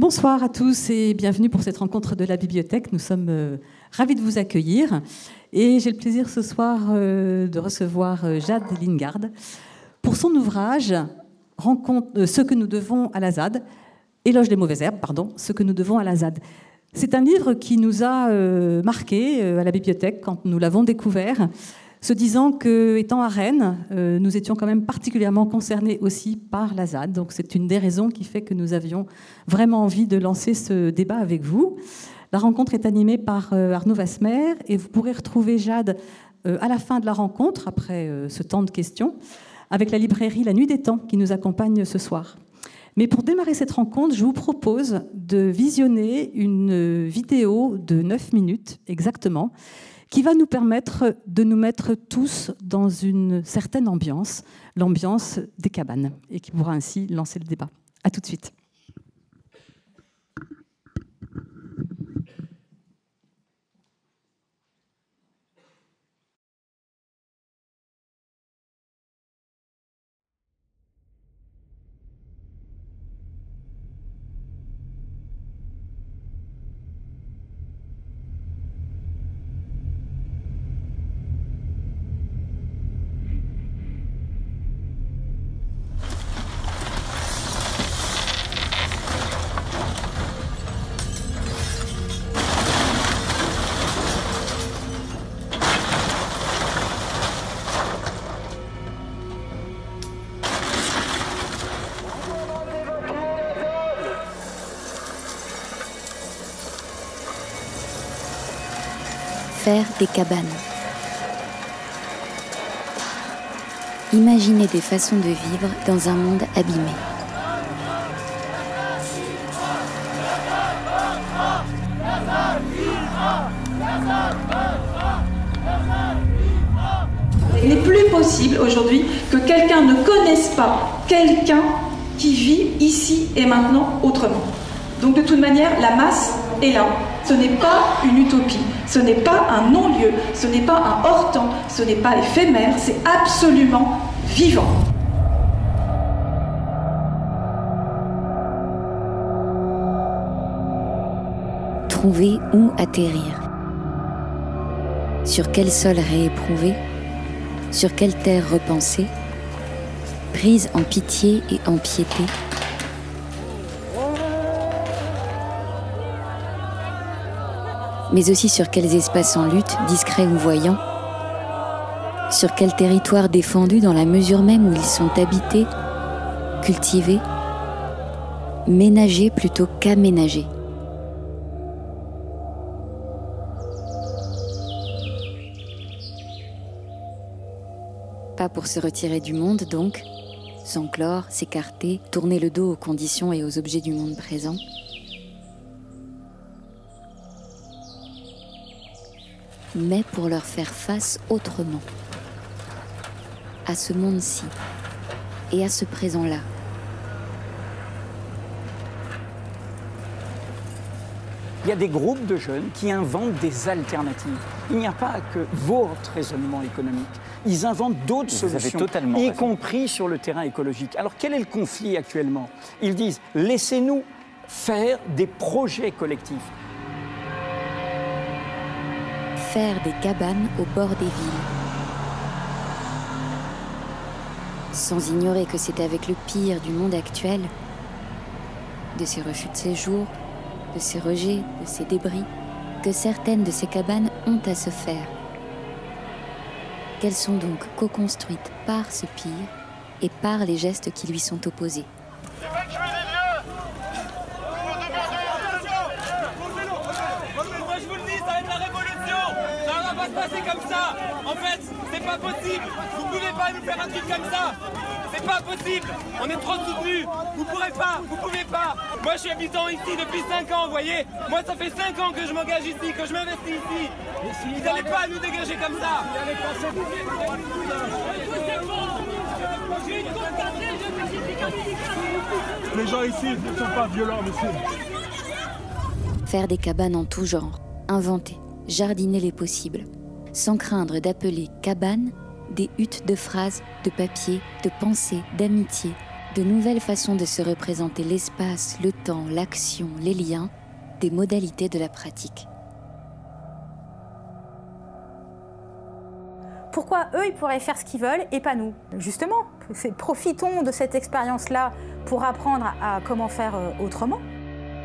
Bonsoir à tous et bienvenue pour cette rencontre de la bibliothèque. Nous sommes euh, ravis de vous accueillir et j'ai le plaisir ce soir euh, de recevoir euh, Jade Lingard pour son ouvrage Rencontre, Ce que nous devons à la ZAD, Éloge des mauvaises herbes, pardon, Ce que nous devons à la ZAD. C'est un livre qui nous a marqué à la bibliothèque quand nous l'avons découvert se disant que, étant à Rennes, euh, nous étions quand même particulièrement concernés aussi par la ZAD. Donc c'est une des raisons qui fait que nous avions vraiment envie de lancer ce débat avec vous. La rencontre est animée par euh, Arnaud Vasmer et vous pourrez retrouver Jade euh, à la fin de la rencontre, après ce temps de questions, avec la librairie La Nuit des Temps qui nous accompagne ce soir. Mais pour démarrer cette rencontre, je vous propose de visionner une vidéo de 9 minutes exactement qui va nous permettre de nous mettre tous dans une certaine ambiance, l'ambiance des cabanes, et qui pourra ainsi lancer le débat. À tout de suite. Des cabanes. Imaginez des façons de vivre dans un monde abîmé. Il n'est plus possible aujourd'hui que quelqu'un ne connaisse pas quelqu'un qui vit ici et maintenant autrement. Donc de toute manière, la masse est là. Ce n'est pas une utopie, ce n'est pas un non-lieu, ce n'est pas un hors-temps, ce n'est pas éphémère, c'est absolument vivant. Trouver où atterrir. Sur quel sol rééprouver Sur quelle terre repenser Prise en pitié et en piété mais aussi sur quels espaces en lutte, discrets ou voyants, sur quel territoire défendu dans la mesure même où ils sont habités, cultivés, ménagés plutôt qu'aménagés. Pas pour se retirer du monde donc, s'enclore, s'écarter, tourner le dos aux conditions et aux objets du monde présent, mais pour leur faire face autrement, à ce monde-ci et à ce présent-là. Il y a des groupes de jeunes qui inventent des alternatives. Il n'y a pas que votre raisonnement économique. Ils inventent d'autres solutions, y compris sur le terrain écologique. Alors quel est le conflit actuellement? Ils disent laissez-nous faire des projets collectifs faire des cabanes au bord des villes. Sans ignorer que c'est avec le pire du monde actuel, de ces refus de séjour, de ces rejets, de ces débris, que certaines de ces cabanes ont à se faire. Qu'elles sont donc co-construites par ce pire et par les gestes qui lui sont opposés. Possible. Vous pouvez pas nous faire un truc comme ça. C'est pas possible. On est trop soutenus. Vous pourrez pas. Vous pouvez pas. Moi je suis habitant ici depuis 5 ans, vous voyez. Moi ça fait 5 ans que je m'engage ici, que je m'investis ici. Vous n'allez pas nous dégager comme ça. Les gens ici ne sont pas violents, monsieur. Faire des cabanes en tout genre, inventer, jardiner les possibles sans craindre d'appeler cabane des huttes de phrases, de papier, de pensées, d'amitié, de nouvelles façons de se représenter l'espace, le temps, l'action, les liens, des modalités de la pratique. Pourquoi eux, ils pourraient faire ce qu'ils veulent et pas nous? Justement, profitons de cette expérience-là pour apprendre à comment faire euh, autrement.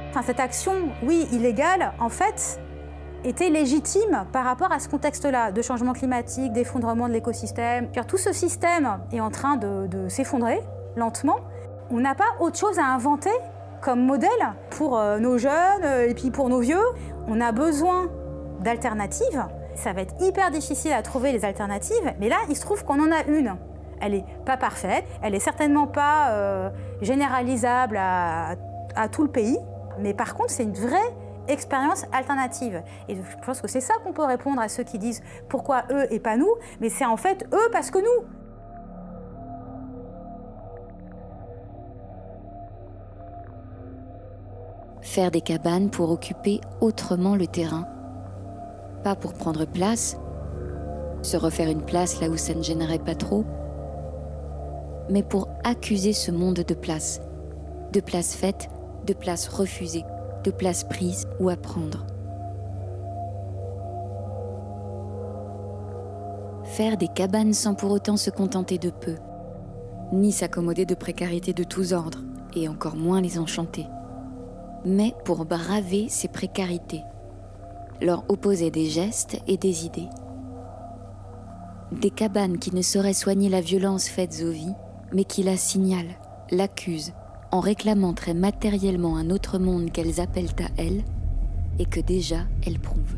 Enfin, cette action, oui, illégale, en fait, était légitime par rapport à ce contexte-là de changement climatique, d'effondrement de l'écosystème. Car tout ce système est en train de, s'effondrer lentement. On n'a pas autre chose à inventer comme modèle pour euh, nos jeunes euh, et puis pour nos vieux. On a besoin d'alternatives. Ça va être hyper difficile à trouver les alternatives, mais là, il se trouve qu'on en a une. Elle n'est pas parfaite, elle n'est certainement pas euh, généralisable à, à tout le pays, mais par contre, c'est une vraie expérience alternative. Et je pense que c'est ça qu'on peut répondre à ceux qui disent pourquoi eux et pas nous, mais c'est en fait eux parce que nous. Faire des cabanes pour occuper autrement le terrain. Pas pour prendre place, se refaire une place là où ça ne gênerait pas trop, mais pour accuser ce monde de place, de places faites, de places refusées de place prise ou à prendre. Faire des cabanes sans pour autant se contenter de peu, ni s'accommoder de précarités de tous ordres, et encore moins les enchanter, mais pour braver ces précarités, leur opposer des gestes et des idées. Des cabanes qui ne sauraient soigner la violence faite aux vies, mais qui la signalent, l'accusent, en réclamant très matériellement un autre monde qu'elles appellent à elles et que déjà elles prouvent.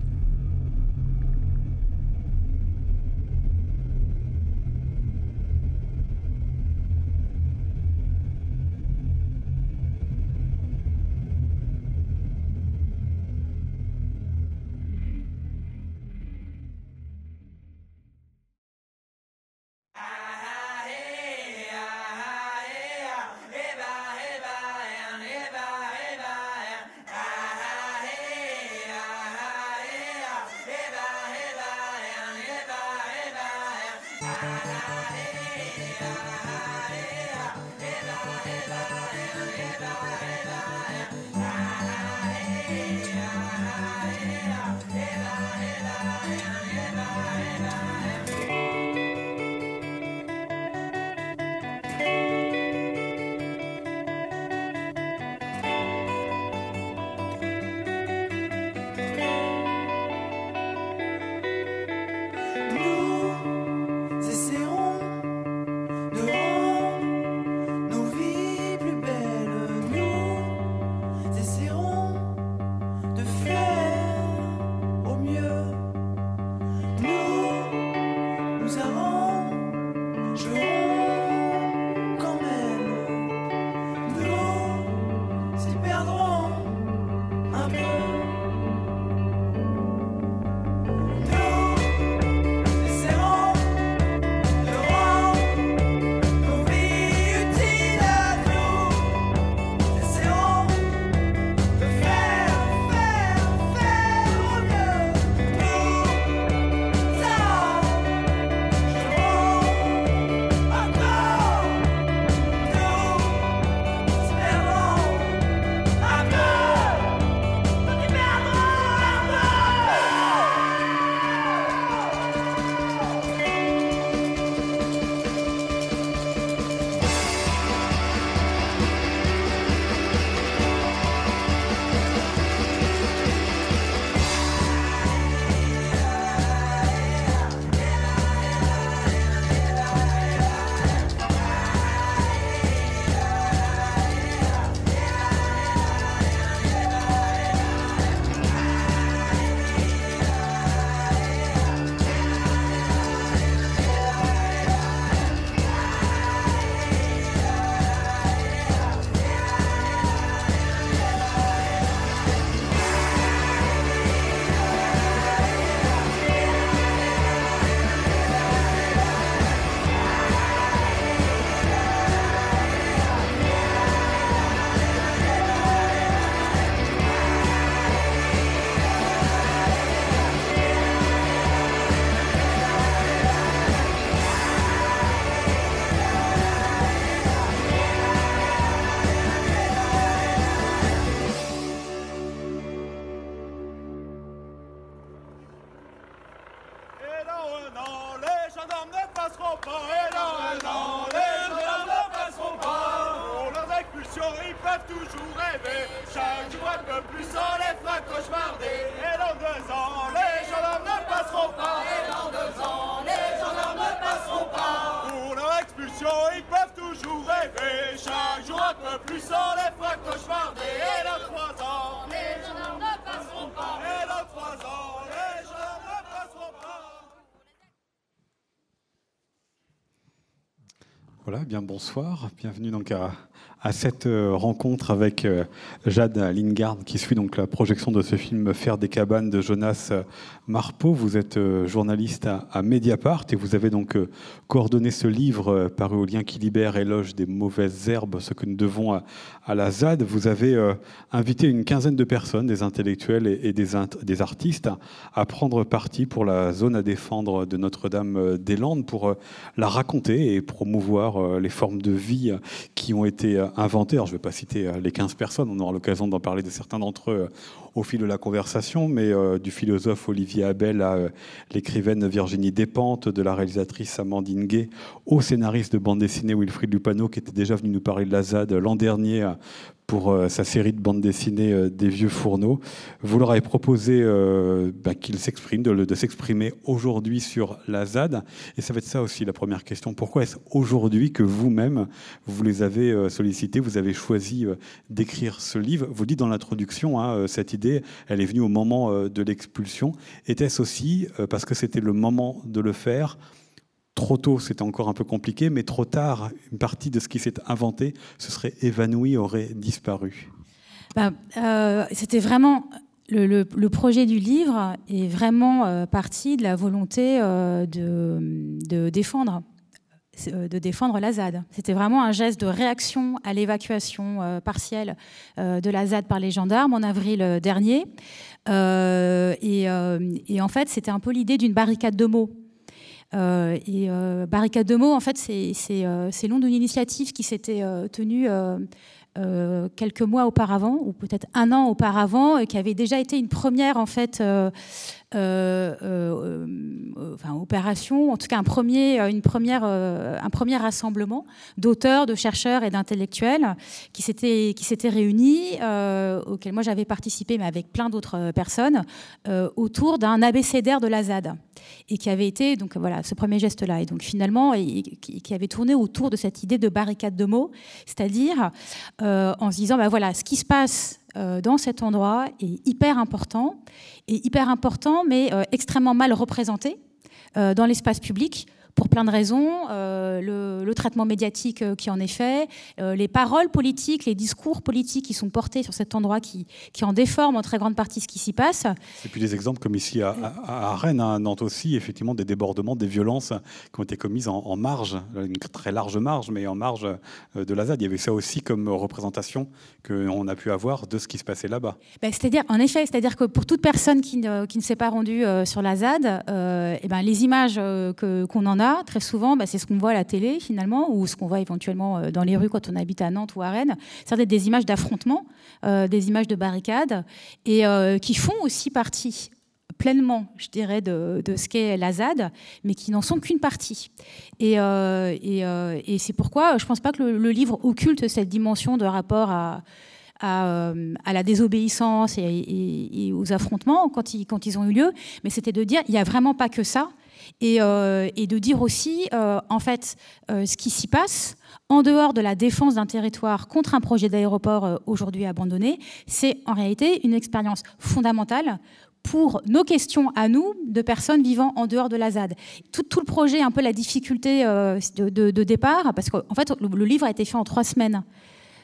Voilà, bien bonsoir. Bienvenue donc à, à cette euh, rencontre avec euh, Jade Lingard qui suit donc la projection de ce film Faire des cabanes de Jonas Marpeau. Vous êtes euh, journaliste à, Mediapart et vous avez donc coordonné ce livre paru au lien qui libère, éloge des mauvaises herbes, ce que nous devons à, la ZAD. Vous avez invité une quinzaine de personnes, des intellectuels et, des, artistes, à prendre parti pour la zone à défendre de Notre-Dame-des-Landes, pour la raconter et promouvoir les formes de vie qui ont été inventé. Alors, je ne vais pas citer euh, les 15 personnes, on aura l'occasion d'en parler de certains d'entre eux euh, au fil de la conversation, mais euh, du philosophe Olivier Abel à l'écrivaine Virginie Despentes, de la réalisatrice Amandine Gay, au scénariste de bande dessinée Wilfried Lupano, qui était déjà venu nous parler de la ZAD l'an dernier pour euh, sa série de bandes dessinées euh, des vieux fourneaux. Vous leur avez proposé euh, bah, qu'ils s'expriment, de, s'exprimer aujourd'hui sur la ZAD. Et ça va être ça aussi la première question. Pourquoi est-ce aujourd'hui que vous-même, vous les avez sollicités, vous avez choisi d'écrire ce livre? Vous dites dans l'introduction, hein, cette idée, elle est venue au moment de l'expulsion. Était-ce aussi parce que c'était le moment de le faire Trop tôt, c'était encore un peu compliqué, mais trop tard, une partie de ce qui s'est inventé se serait évanoui, aurait disparu. Ben, euh, c'était vraiment le, projet du livre est vraiment euh, parti de la volonté euh, de, défendre de défendre la ZAD. C'était vraiment un geste de réaction à l'évacuation partielle de la ZAD par les gendarmes en avril dernier. Et, et, en fait, c'était un peu l'idée d'une barricade de mots. Euh, et euh, Barricade de mots, en fait, c'est euh, nom d'une initiative qui s'était tenue quelques mois auparavant, ou peut-être un an auparavant, qui avait déjà été une première en fait enfin, opération, en tout cas un premier, une première, un premier rassemblement d'auteurs, de chercheurs et d'intellectuels qui s'étaient réunis, auquel moi j'avais participé, mais avec plein d'autres personnes, autour d'un abécédaire de la ZAD et qui avait été donc voilà ce premier geste là et donc finalement qui, avait tourné autour de cette idée de barricade de mots c'est-à-dire en se disant bah voilà ce qui se passe euh, dans cet endroit est hyper important, et hyper important, mais euh, extrêmement mal représenté euh, dans l'espace public pour plein de raisons. Euh, le, traitement médiatique euh, qui en est fait, euh, les paroles politiques, les discours politiques qui sont portés sur cet endroit qui, qui en déforment en très grande partie ce qui s'y passe. Et puis des exemples comme ici à, à, Rennes, hein, à Nantes aussi, effectivement, des débordements, des violences qui ont été commises en, marge, une très large marge, mais en marge de la ZAD. Il y avait ça aussi comme représentation qu'on a pu avoir de ce qui se passait là-bas. Ben, c'est-à-dire, en effet, c'est-à-dire que pour toute personne qui ne, qui ne s'est pas rendue sur la ZAD, et eh ben, les images qu'on en a, très souvent, bah, c'est ce qu'on voit à la télé finalement, ou ce qu'on voit éventuellement euh, dans les rues quand on habite à Nantes ou à Rennes. C'est des images d'affrontements, euh, des images de barricades, et euh, qui font aussi partie pleinement, je dirais, de, ce qu'est la ZAD, mais qui n'en sont qu'une partie. Et, c'est pourquoi je ne pense pas que le, livre occulte cette dimension de rapport à, à, la désobéissance et, aux affrontements quand ils, quand ils ont eu lieu, mais c'était de dire il n'y a vraiment pas que ça, euh, et, de dire aussi, euh, en fait, euh, ce qui s'y passe, en dehors de la défense d'un territoire contre un projet d'aéroport aujourd'hui abandonné, c'est en réalité une expérience fondamentale pour nos questions à nous, de personnes vivant en dehors de la ZAD. Tout, le projet, un peu la difficulté de, départ, parce qu'en fait, le, livre a été fait en trois semaines.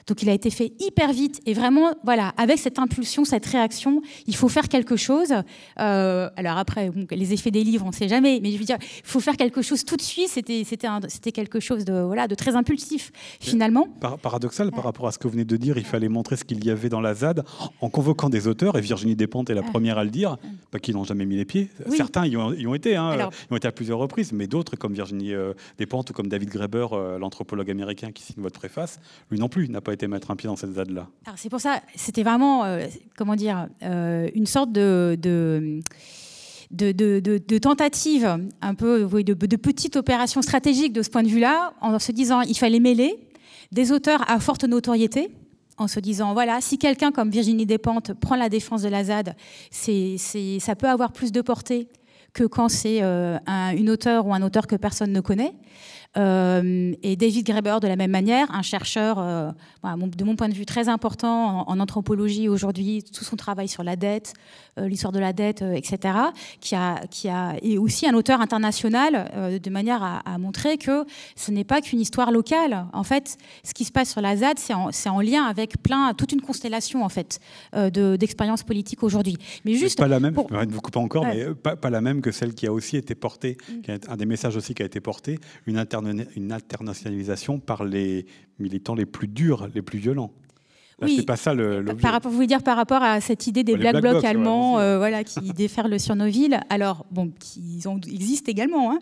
Donc il a été fait hyper vite. Et vraiment, voilà, avec cette impulsion, cette réaction, il faut faire quelque chose. Euh, alors après, les effets des livres, on ne sait jamais, mais je veux dire, il faut faire quelque chose tout de suite. C'était, c'était, c'était quelque chose de, voilà, de très impulsif finalement. paradoxal par rapport à ce que vous venez de dire, il fallait montrer ce qu'il y avait dans la ZAD en convoquant des auteurs, et Virginie Despentes est la première à le dire, pas qu'ils n'ont jamais mis les pieds. Certains y ont, y ont été, hein, y ont été à plusieurs reprises, mais d'autres, comme Virginie euh, Despentes ou comme David Graeber, euh, l'anthropologue américain qui signe votre préface, lui non plus n'a pas mettre un pied dans cette ZAD-là C'est pour ça, c'était vraiment, euh, comment dire, euh, une sorte de, tentative, un peu de, petite opération stratégique de ce point de vue-là, en se disant il fallait mêler des auteurs à forte notoriété, en se disant voilà, si quelqu'un comme Virginie Despentes prend la défense de la ZAD, ça peut avoir plus de portée que quand c'est euh, une auteure ou un auteur que personne ne connaît. Euh, et David Graeber, de la même manière, un chercheur, euh, de mon point de vue, très important en, anthropologie aujourd'hui, tout son travail sur la dette, euh, l'histoire de la dette, etc., qui a, qui a, et aussi un auteur international, de manière à, montrer que ce n'est pas qu'une histoire locale. En fait, ce qui se passe sur la ZAD, c'est en, en, lien avec plein, toute une constellation en fait, d'expériences politiques aujourd'hui. Mais juste. Pas la même, pour... je vous couper encore, mais pas, pas, la même que celle qui a aussi été portée, mm. qui un des messages aussi qui a été porté, une internet une internationalisation par les militants les plus durs, les plus violents. oui, c'est pas ça le. Par rapport, vous voulez dire par rapport à cette idée des black, blocs allemands, euh, voilà, qui déferlent sur nos villes. Alors bon, ils existent également, hein.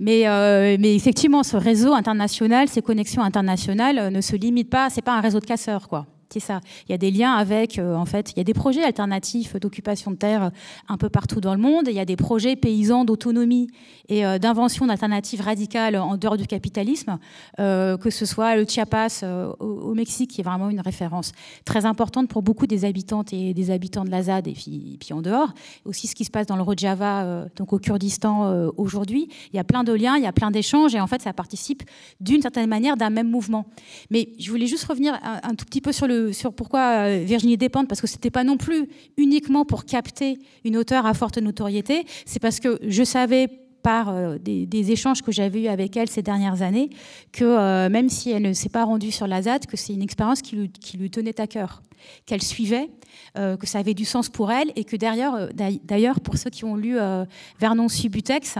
mais euh, mais effectivement, ce réseau international, ces connexions internationales, euh, ne se limitent pas. C'est pas un réseau de casseurs, quoi ça. Il y a des liens avec, euh, en fait, il y a des projets alternatifs d'occupation de terre un peu partout dans le monde. Il y a des projets paysans d'autonomie et euh, d'invention d'alternatives radicales en dehors du capitalisme, euh, que ce soit le Chiapas au, Mexique, qui est vraiment une référence très importante pour beaucoup des habitantes et des habitants de la ZAD et puis en dehors. Aussi ce qui se passe dans le Rojava, donc au Kurdistan aujourd'hui. Il y a plein de liens, il y a plein d'échanges et en fait, ça participe d'une certaine manière d'un même mouvement. Mais je voulais juste revenir un tout petit peu sur le sur pourquoi euh, Virginie Despentes, parce que c'était pas non plus uniquement pour capter une auteure à forte notoriété, c'est parce que je savais par euh, des, échanges que j'avais eus avec elle ces dernières années, que euh, même si elle ne s'est pas rendue sur la ZAD, que c'est une expérience qui lui, tenait à cœur, qu'elle suivait, que ça avait du sens pour elle, et que d'ailleurs, pour ceux qui ont lu Vernon Subutex,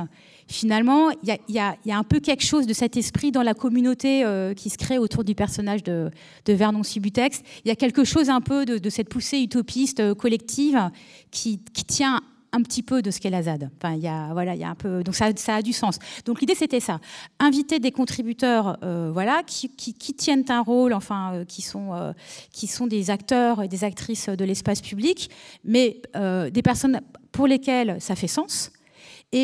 finalement, il y, a, un peu quelque chose de cet esprit dans la communauté euh, qui se crée autour du personnage de, Vernon Subutex. Il y a quelque chose un peu de, cette poussée utopiste euh, collective qui, tient un petit peu de ce qu'est la ZAD. Enfin, y a, voilà, il y a un peu, donc ça, a du sens. Donc l'idée c'était ça, inviter des contributeurs, euh, voilà, qui, tiennent un rôle, enfin, qui sont, qui sont des acteurs et des actrices de l'espace public, mais des personnes pour lesquelles ça fait sens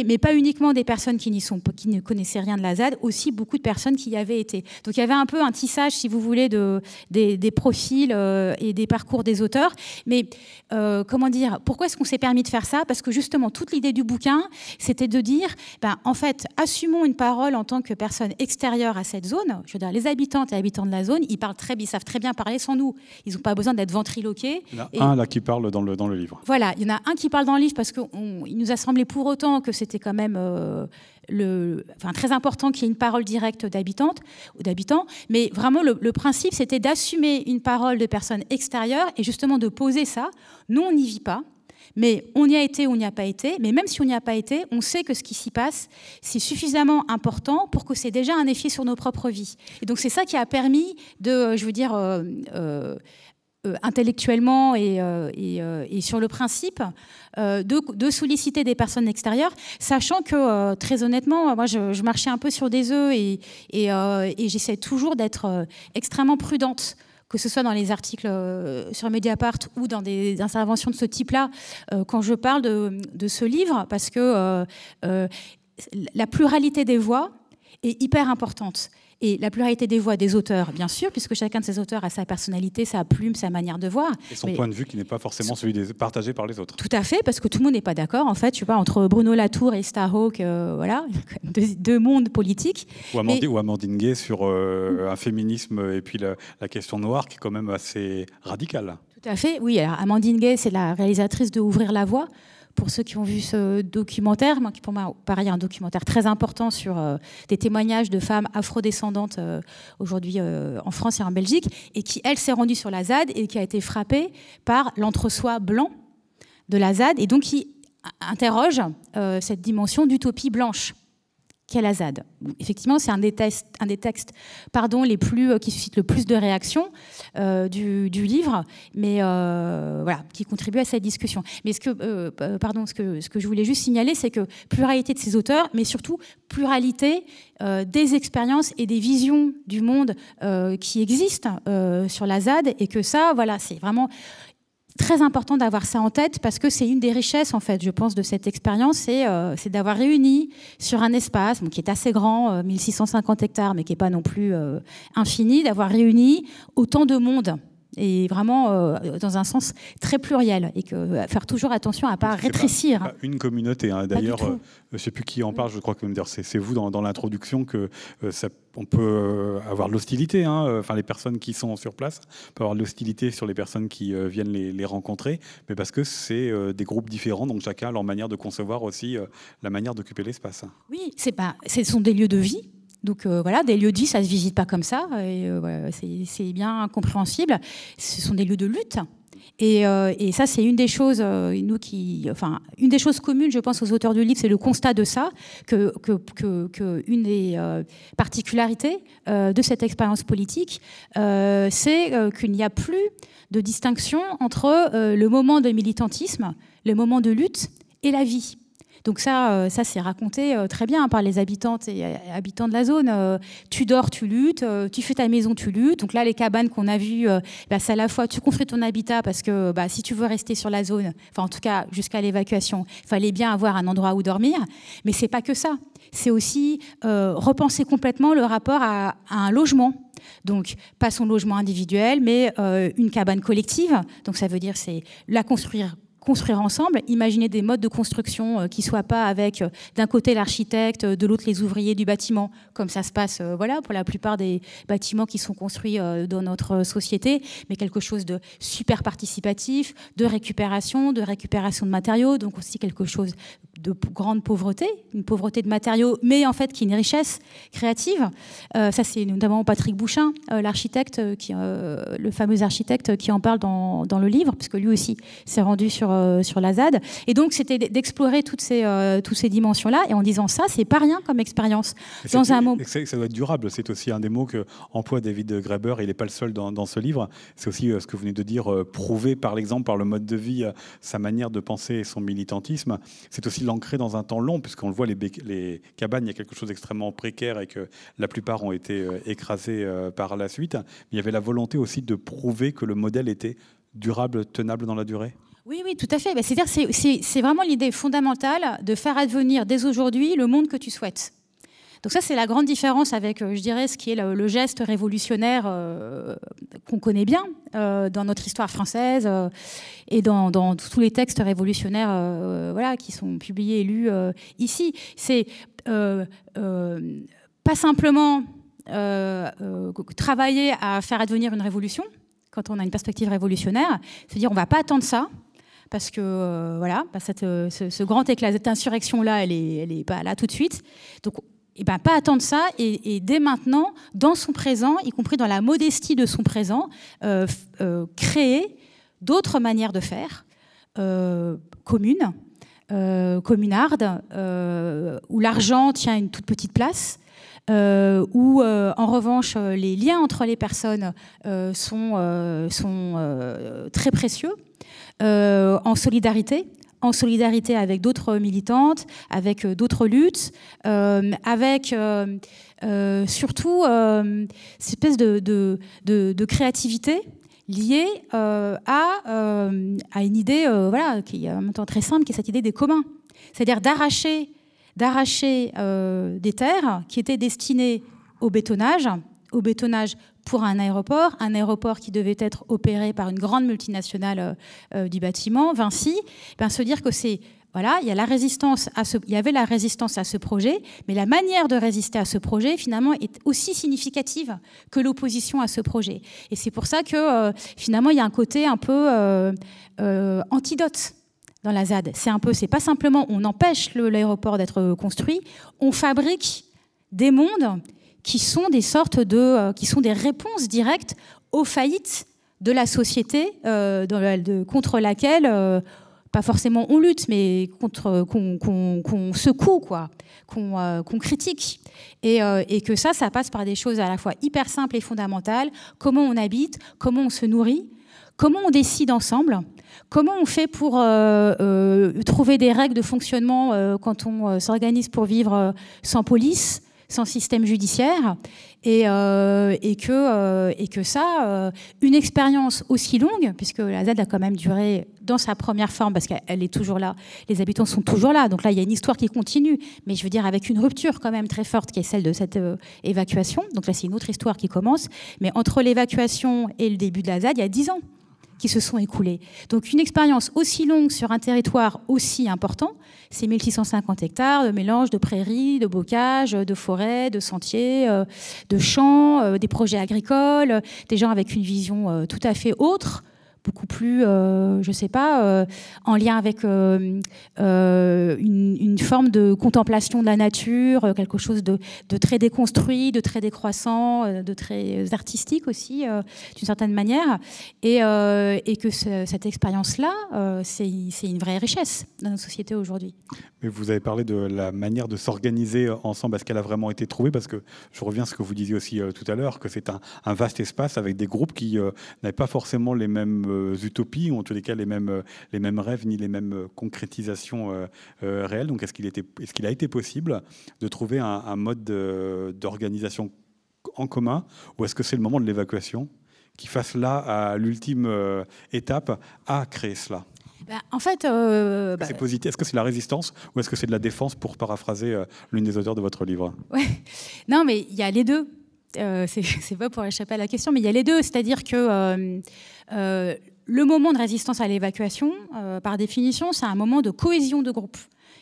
mais pas uniquement des personnes qui, sont, qui ne connaissaient rien de la ZAD, aussi beaucoup de personnes qui y avaient été. Donc il y avait un peu un tissage, si vous voulez, de, des, profils euh, et des parcours des auteurs. Mais euh, comment dire, pourquoi est-ce qu'on s'est permis de faire ça? Parce que justement, toute l'idée du bouquin, c'était de dire, ben, en fait, assumons une parole en tant que personne extérieure à cette zone. Je veux dire, les habitantes et habitants de la zone, ils, parlent très, ils savent très bien parler sans nous. Ils n'ont pas besoin d'être ventriloqués. Il y en a un là qui parle dans le, dans le livre. Voilà, il y en a un qui parle dans le livre parce qu'il nous a semblé pour autant que c'était quand même euh, le, enfin, très important qu'il y ait une parole directe d'habitantes ou d'habitants. Mais vraiment, le, principe, c'était d'assumer une parole de personnes extérieures et justement de poser ça. Nous, on n'y vit pas. Mais on y a été ou on n'y a pas été. Mais même si on n'y a pas été, on sait que ce qui s'y passe, c'est suffisamment important pour que c'est déjà un effet sur nos propres vies. Et donc c'est ça qui a permis de, je veux dire, euh, euh, intellectuellement et, euh, euh, et, sur le principe de, solliciter des personnes extérieures, sachant que très honnêtement, moi je, marchais un peu sur des œufs et, et j'essaie toujours d'être extrêmement prudente que ce soit dans les articles sur Mediapart ou dans des interventions de ce type-là, quand je parle de, ce livre, parce que la pluralité des voix est hyper importante. Et la pluralité des voix des auteurs, bien sûr, puisque chacun de ces auteurs a sa personnalité, sa plume, sa manière de voir. Et son point de vue qui n'est pas forcément celui des... partagé par les autres. Tout à fait, parce que tout le monde n'est pas d'accord, en fait, je sais pas, entre Bruno Latour et Starhawk, euh, voilà, deux, mondes politiques. Ou Amandine, ou Amandine Gay sur euh, un féminisme et puis la, la, question noire qui est quand même assez radicale. Tout à fait, oui. Alors Amandine Gay, c'est la réalisatrice de Ouvrir la voix pour ceux qui ont vu ce documentaire, qui pour moi, pareil, un documentaire très important sur euh, des témoignages de femmes afrodescendantes euh, aujourd'hui euh, en France et en Belgique, et qui, elle, s'est rendue sur la ZAD et qui a été frappée par l'entre-soi blanc de la ZAD, et donc qui interroge cette dimension d'utopie blanche qu'est la. Effectivement, c'est un des, un des textes pardon, les plus, euh, qui suscite le plus de réactions euh, du, livre, mais euh, voilà, qui contribue à cette discussion. Mais ce que, pardon, ce que, ce que je voulais juste signaler, c'est que pluralité de ces auteurs, mais surtout pluralité des expériences et des visions du monde qui existent sur la ZAD, et que ça, voilà, c'est vraiment très important d'avoir ça en tête parce que c'est une des richesses, en fait, je pense, de cette expérience, c'est euh, d'avoir réuni sur un espace qui est assez grand, 1650 euh, hectares, mais qui n'est pas non plus euh, infini, d'avoir réuni autant de monde et vraiment euh, dans un sens très pluriel et que faire toujours attention à ne pas rétrécir. une communauté. Hein. D'ailleurs, je ne sais plus qui en parle. Je crois que c'est vous dans, dans l'introduction que ça on peut euh, avoir de l'hostilité, hein, euh, enfin les personnes qui sont sur place peuvent avoir de l'hostilité sur les personnes qui euh, viennent les, rencontrer, mais parce que c'est des groupes différents, donc chacun a leur manière de concevoir aussi la manière d'occuper l'espace. Oui, c'est pas, ce sont des lieux de vie. Donc voilà, des lieux de vie, ça se visite pas comme ça, et c'est bien compréhensible. Ce sont des lieux de lutte. Euh, et, ça, c'est une des choses, euh, qui, une des choses communes, je pense, aux auteurs du livre, c'est le constat de ça, que, que, une des euh, particularités de cette expérience politique, c'est qu'il n'y a plus de distinction entre le moment de militantisme, le moment de lutte et la vie. Donc ça, euh, ça c'est raconté euh, très bien par les habitantes et euh, habitants de la zone. tu dors, tu luttes, tu fais ta maison, tu luttes. Donc là, les cabanes qu'on a vues, bah, c'est à la fois tu construis ton habitat parce que bah, si tu veux rester sur la zone, enfin en tout cas jusqu'à l'évacuation, il fallait bien avoir un endroit où dormir. Mais c'est pas que ça. C'est aussi repenser complètement le rapport à, un logement. Donc, pas son logement individuel, mais une cabane collective. Donc, ça veut dire c'est la construire construire ensemble, imaginer des modes de construction euh, qui soient pas avec euh, d'un côté l'architecte, de l'autre les ouvriers du bâtiment, comme ça se passe euh, voilà pour la plupart des bâtiments qui sont construits dans notre société, mais quelque chose de super participatif, de récupération, de récupération de matériaux, donc aussi quelque chose de grande pauvreté, une pauvreté de matériaux, mais en fait qui est une richesse créative. ça c'est notamment Patrick Bouchin, l'architecte, le fameux architecte qui en parle dans, dans le livre, puisque lui aussi s'est rendu sur euh, sur, la ZAD. Et donc, c'était d'explorer toutes ces, euh, toutes ces dimensions-là. Et en disant ça, c'est pas rien comme expérience. Dans un mot... Ça doit être durable. C'est aussi un des mots que emploie David Graeber. Il n'est pas le seul dans, dans ce livre. C'est aussi euh, ce que vous venez de dire, prouver par l'exemple, par le mode de vie, sa manière de penser et son militantisme. C'est aussi l'ancrer dans un temps long, puisqu'on le voit, les, les cabanes, il y a quelque chose d'extrêmement précaire et que la plupart ont été écrasées par la suite. Mais il y avait la volonté aussi de prouver que le modèle était durable, tenable dans la durée oui, oui, tout à fait. C'est-à-dire c'est vraiment l'idée fondamentale de faire advenir dès aujourd'hui le monde que tu souhaites. Donc ça, c'est la grande différence avec, euh, je dirais, ce qui est le, geste révolutionnaire euh, qu'on connaît bien euh, dans notre histoire française et dans, tous les textes révolutionnaires voilà, qui sont publiés et lus ici. C'est pas simplement travailler à faire advenir une révolution, quand on a une perspective révolutionnaire, c'est-à-dire on ne va pas attendre ça, parce que euh, voilà, euh, ce, grand éclat, cette insurrection-là, elle n'est pas là tout de suite. Donc, eh ben, pas attendre ça et, dès maintenant, dans son présent, y compris dans la modestie de son présent, euh, créer d'autres manières de faire communes, communardes, où l'argent tient une toute petite place. Où en revanche les liens entre les personnes sont, très précieux euh, en solidarité, en solidarité avec d'autres militantes, avec euh, d'autres luttes, euh, avec surtout cette espèce de, créativité liée à, à, une idée voilà, qui est en même temps très simple, qui est cette idée des communs. C'est-à-dire d'arracher d'arracher des terres qui étaient destinées au bétonnage, au bétonnage pour un aéroport, un aéroport qui devait être opéré par une grande multinationale euh, euh, du bâtiment, Vinci, ben, se dire que c'est voilà, il y, a la résistance à ce, il y avait la résistance à ce projet, mais la manière de résister à ce projet, finalement, est aussi significative que l'opposition à ce projet. Et c'est pour ça que, euh, finalement, il y a un côté un peu antidote dans la ZAD. C'est un peu, c'est pas simplement on empêche l'aéroport d'être construit, on fabrique des mondes qui sont des sortes de, euh, qui sont des réponses directes aux faillites de la société euh, contre laquelle, euh, pas forcément on lutte, mais contre qu'on secoue, quoi, qu'on critique. Et, que ça, ça passe par des choses à la fois hyper simples et fondamentales. Comment on habite, comment on se nourrit, comment on décide ensemble, comment on fait pour trouver des règles de fonctionnement quand on s'organise pour vivre sans police, sans système judiciaire, et, que, ça, une expérience aussi longue, puisque la ZAD a quand même duré dans sa première forme, parce qu'elle est toujours là, les habitants sont toujours là, donc là il y a une histoire qui continue, mais je veux dire avec une rupture quand même très forte qui est celle de cette évacuation, donc là c'est une autre histoire qui commence, mais entre l'évacuation et le début de la ZAD, il y a dix ans qui se sont écoulés. Donc une expérience aussi longue sur un territoire aussi important, c'est 1650 hectares de mélange de prairies, de bocages, de forêts, de sentiers, euh, de champs, euh, des projets agricoles, des gens avec une vision euh, tout à fait autre beaucoup plus, euh, je ne sais pas, euh, en lien avec euh, une, forme de contemplation de la nature, quelque chose de, très déconstruit, de très décroissant, de très artistique aussi, d'une certaine manière, et, que cette expérience-là, c'est une vraie richesse dans notre société aujourd'hui. Mais vous avez parlé de la manière de s'organiser ensemble, est-ce qu'elle a vraiment été trouvée? Parce que je reviens à ce que vous disiez aussi tout à l'heure, que c'est un, vaste espace avec des groupes qui n'avaient pas forcément les mêmes euh, utopies, ou en tous les cas les mêmes, euh, les mêmes rêves, ni les mêmes euh, concrétisations réelles. Donc est-ce qu'il a été possible de trouver un, mode d'organisation en commun, ou est-ce que c'est le moment de l'évacuation qui fasse là, à l'ultime étape, à créer cela? Bah, en fait, bah, c'est positif. Est-ce que c'est la résistance ou est-ce que c'est de la défense, pour paraphraser l'une des auteurs de votre livre? Ouais. Non, mais il y a les deux. Euh, c'est pas pour échapper à la question, mais il y a les deux. C'est-à-dire que euh, euh, le moment de résistance à l'évacuation, par définition, c'est un moment de cohésion de groupe.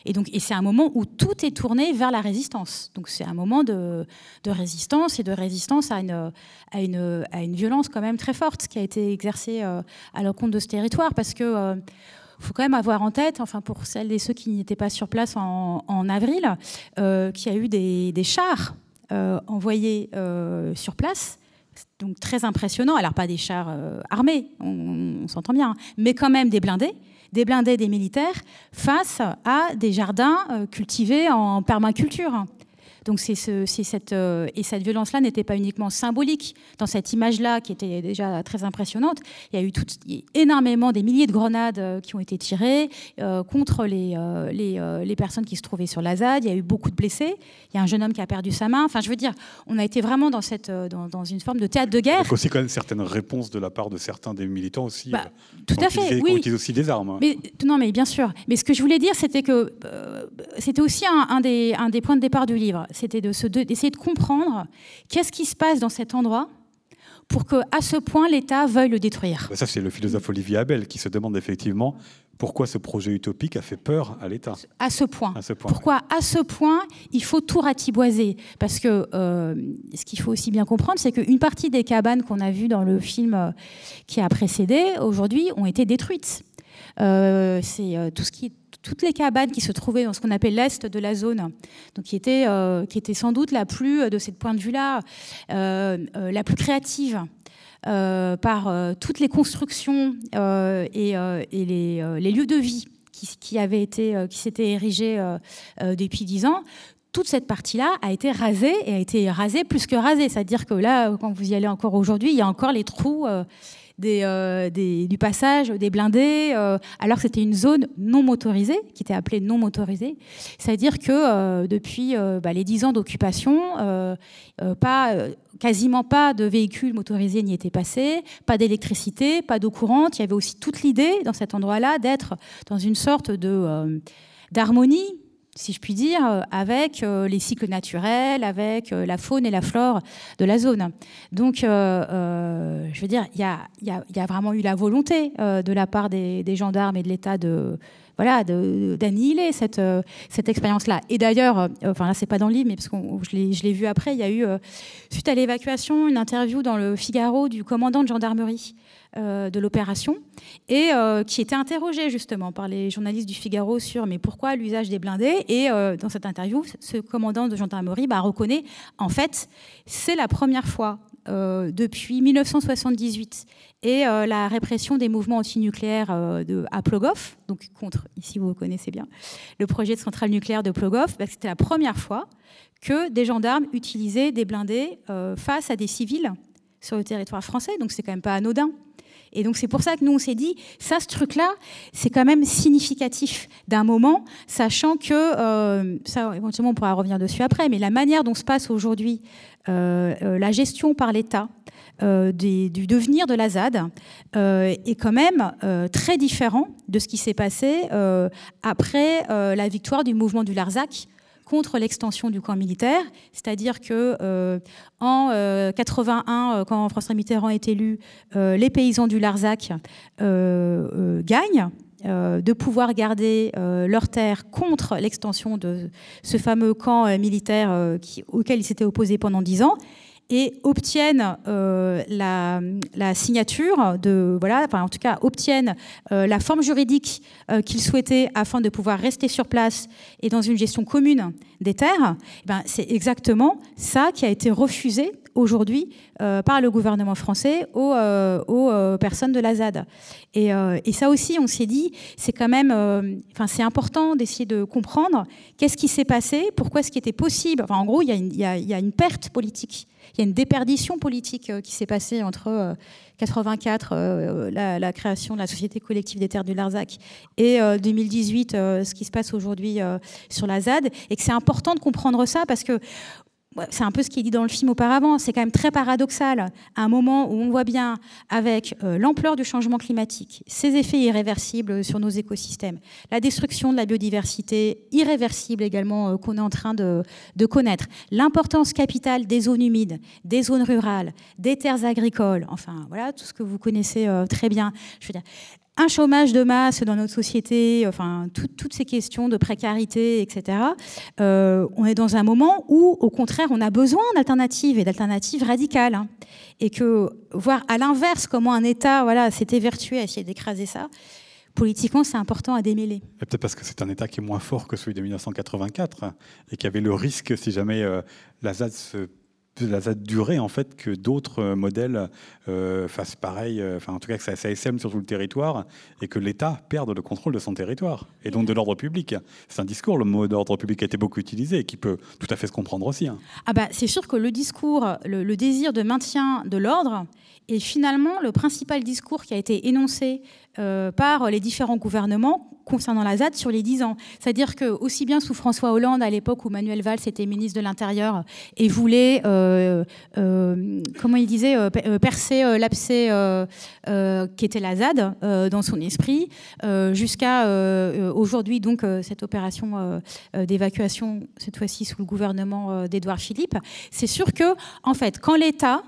Et donc, c'est un moment où tout est tourné vers la résistance. Donc, c'est un moment de, résistance et de résistance à une, violence quand même très forte qui a été exercée à l'encontre de ce territoire, parce que faut quand même avoir en tête, enfin pour celles et ceux qui n'étaient pas sur place en, avril, qu'il y a eu des, chars euh, envoyés euh, sur place. Donc très impressionnant. Alors pas des chars euh, armés, on, s'entend bien, hein, mais quand même des blindés des blindés des militaires face à des jardins cultivés en permaculture. Donc c'est cette, euh, et cette violence-là n'était pas uniquement symbolique dans cette image-là qui était déjà très impressionnante. Il y a eu tout, énormément des milliers de grenades euh, qui ont été tirées euh, contre les, les, personnes qui se trouvaient sur la ZAD. Il y a eu beaucoup de blessés. Il y a un jeune homme qui a perdu sa main. Enfin, je veux dire, on a été vraiment dans, cette, dans, une forme de théâtre de guerre. A aussi quand même certaines réponses de la part de certains des militants aussi. Bah, tout à fait, oui. Qui aussi des armes. Mais, non, mais bien sûr. Mais ce que je voulais dire, c'était que c'était aussi un, un, des, un des points de départ du livre c'était d'essayer de, de comprendre qu'est-ce qui se passe dans cet endroit pour qu'à ce point l'État veuille le détruire. Ça, c'est le philosophe Olivier Abel qui se demande effectivement pourquoi ce projet utopique a fait peur à l'État. À ce point. pourquoi à ce point il faut tout ratiboiser? Parce que euh, ce qu'il faut aussi bien comprendre, c'est qu'une partie des cabanes qu'on a vues dans le film euh, qui a précédé, aujourd'hui, ont été détruites. Euh, c'est tout ce qui est toutes les cabanes qui se trouvaient dans ce qu'on appelle l'est de la zone, donc qui était, euh, qui était sans doute la plus, de ce point de vue-là, euh, euh, la plus créative. par toutes les constructions et, les, lieux de vie qui, avaient été, qui s'étaient érigés depuis dix ans, toute cette partie-là a été rasée et a été rasée plus que rasée. C'est-à-dire que là, quand vous y allez encore aujourd'hui, il y a encore les trous euh, des, du passage des blindés, euh, alors que c'était une zone non motorisée, qui était appelée non motorisée. C'est-à-dire que euh, depuis bah, les dix ans d'occupation, pas, quasiment pas de véhicules motorisés n'y étaient passés, pas d'électricité, pas d'eau courante. Il y avait aussi toute l'idée dans cet endroit-là d'être dans une sorte d'harmonie si je puis dire, euh, avec euh, les cycles naturels, avec euh, la faune et la flore de la zone. Donc, je veux dire, il y a, vraiment eu la volonté de la part des, gendarmes et de l'État de voilà, d'annihiler cette, expérience-là. Et d'ailleurs, enfin là, c'est pas dans le livre, mais parce que je l'ai vu après, il y a eu, suite à l'évacuation, une interview dans le Figaro du commandant de gendarmerie de l'opération et euh, qui était interrogé justement par les journalistes du Figaro sur mais pourquoi l'usage des blindés? Et euh, dans cette interview ce commandant de gendarmerie bah, reconnaît en fait c'est la première fois depuis 1978 et la répression des mouvements antinucléaires de, à Plogoff, donc contre, ici vous connaissez bien, le projet de centrale nucléaire de Plogoff, bah, c'était la première fois que des gendarmes utilisaient des blindés face à des civils sur le territoire français, donc c'est quand même pas anodin. Et donc c'est pour ça que nous on s'est dit, ça, ce truc-là, c'est quand même significatif d'un moment, sachant que, euh, ça éventuellement on pourra revenir dessus après, mais la manière dont se passe aujourd'hui euh, euh, la gestion par l'État du devenir de la ZAD est quand même très différent de ce qui s'est passé après la victoire du mouvement du Larzac contre l'extension du camp militaire, c'est-à-dire que euh, en 81, euh, euh, quand François Mitterrand est élu, les paysans du Larzac gagnent. de pouvoir garder leurs terres contre l'extension de ce fameux camp militaire auquel ils s'étaient opposés pendant dix ans et obtiennent la, signature de voilà, en tout cas obtiennent la forme juridique qu'ils souhaitaient afin de pouvoir rester sur place et dans une gestion commune des terres, eh ben, c'est exactement ça qui a été refusé aujourd'hui euh, par le gouvernement français aux, euh, euh, personnes de la ZAD. Et, ça aussi, on s'est dit, c'est quand même, enfin, c'est important d'essayer de comprendre qu'est-ce qui s'est passé, pourquoi ce qui était possible. En gros, il y, a une perte politique, il y a une déperdition politique qui s'est passée entre 84, euh, la, création de la Société collective des terres du Larzac, et 2018, euh, ce qui se passe aujourd'hui euh, sur la ZAD, et que c'est important de comprendre ça parce que c'est un peu ce qui est dit dans le film auparavant, c'est quand même très paradoxal, à un moment où on voit bien, avec l'ampleur du changement climatique, ses effets irréversibles sur nos écosystèmes, la destruction de la biodiversité irréversible également qu'on est en train de, de connaître, l'importance capitale des zones humides, des zones rurales, des terres agricoles, enfin voilà, tout ce que vous connaissez très bien. Je veux dire, un chômage de masse dans notre société, enfin toutes ces questions de précarité, etc. Euh, on est dans un moment où, au contraire, on a besoin d'alternatives et d'alternatives radicales, hein. et que voir à l'inverse comment un État, voilà, s'est évertué à essayer d'écraser ça. Politiquement, c'est important à démêler. Peut-être parce que c'est un État qui est moins fort que celui de 1984 et qui avait le risque, si jamais euh, la ZAD se la durée en fait que d'autres euh, modèles euh, fassent pareil, euh, enfin en tout cas que ça SASM sur tout le territoire et que l'État perde le contrôle de son territoire et donc de l'ordre public. C'est un discours, le mot d'ordre public a été beaucoup utilisé et qui peut tout à fait se comprendre aussi. Hein. Ah bah c'est sûr que le discours, le, désir de maintien de l'ordre est finalement le principal discours qui a été énoncé par les différents gouvernements concernant la ZAD sur les 10 ans. C'est-à-dire que aussi bien sous François Hollande, à l'époque où Manuel Valls était ministre de l'Intérieur et voulait, euh, euh, comment il disait, euh, percer l'abcès qui était la ZAD dans son esprit, jusqu'à aujourd'hui, donc, cette opération d'évacuation, cette fois-ci sous le gouvernement d'Édouard Philippe. C'est sûr que, en fait, quand l'État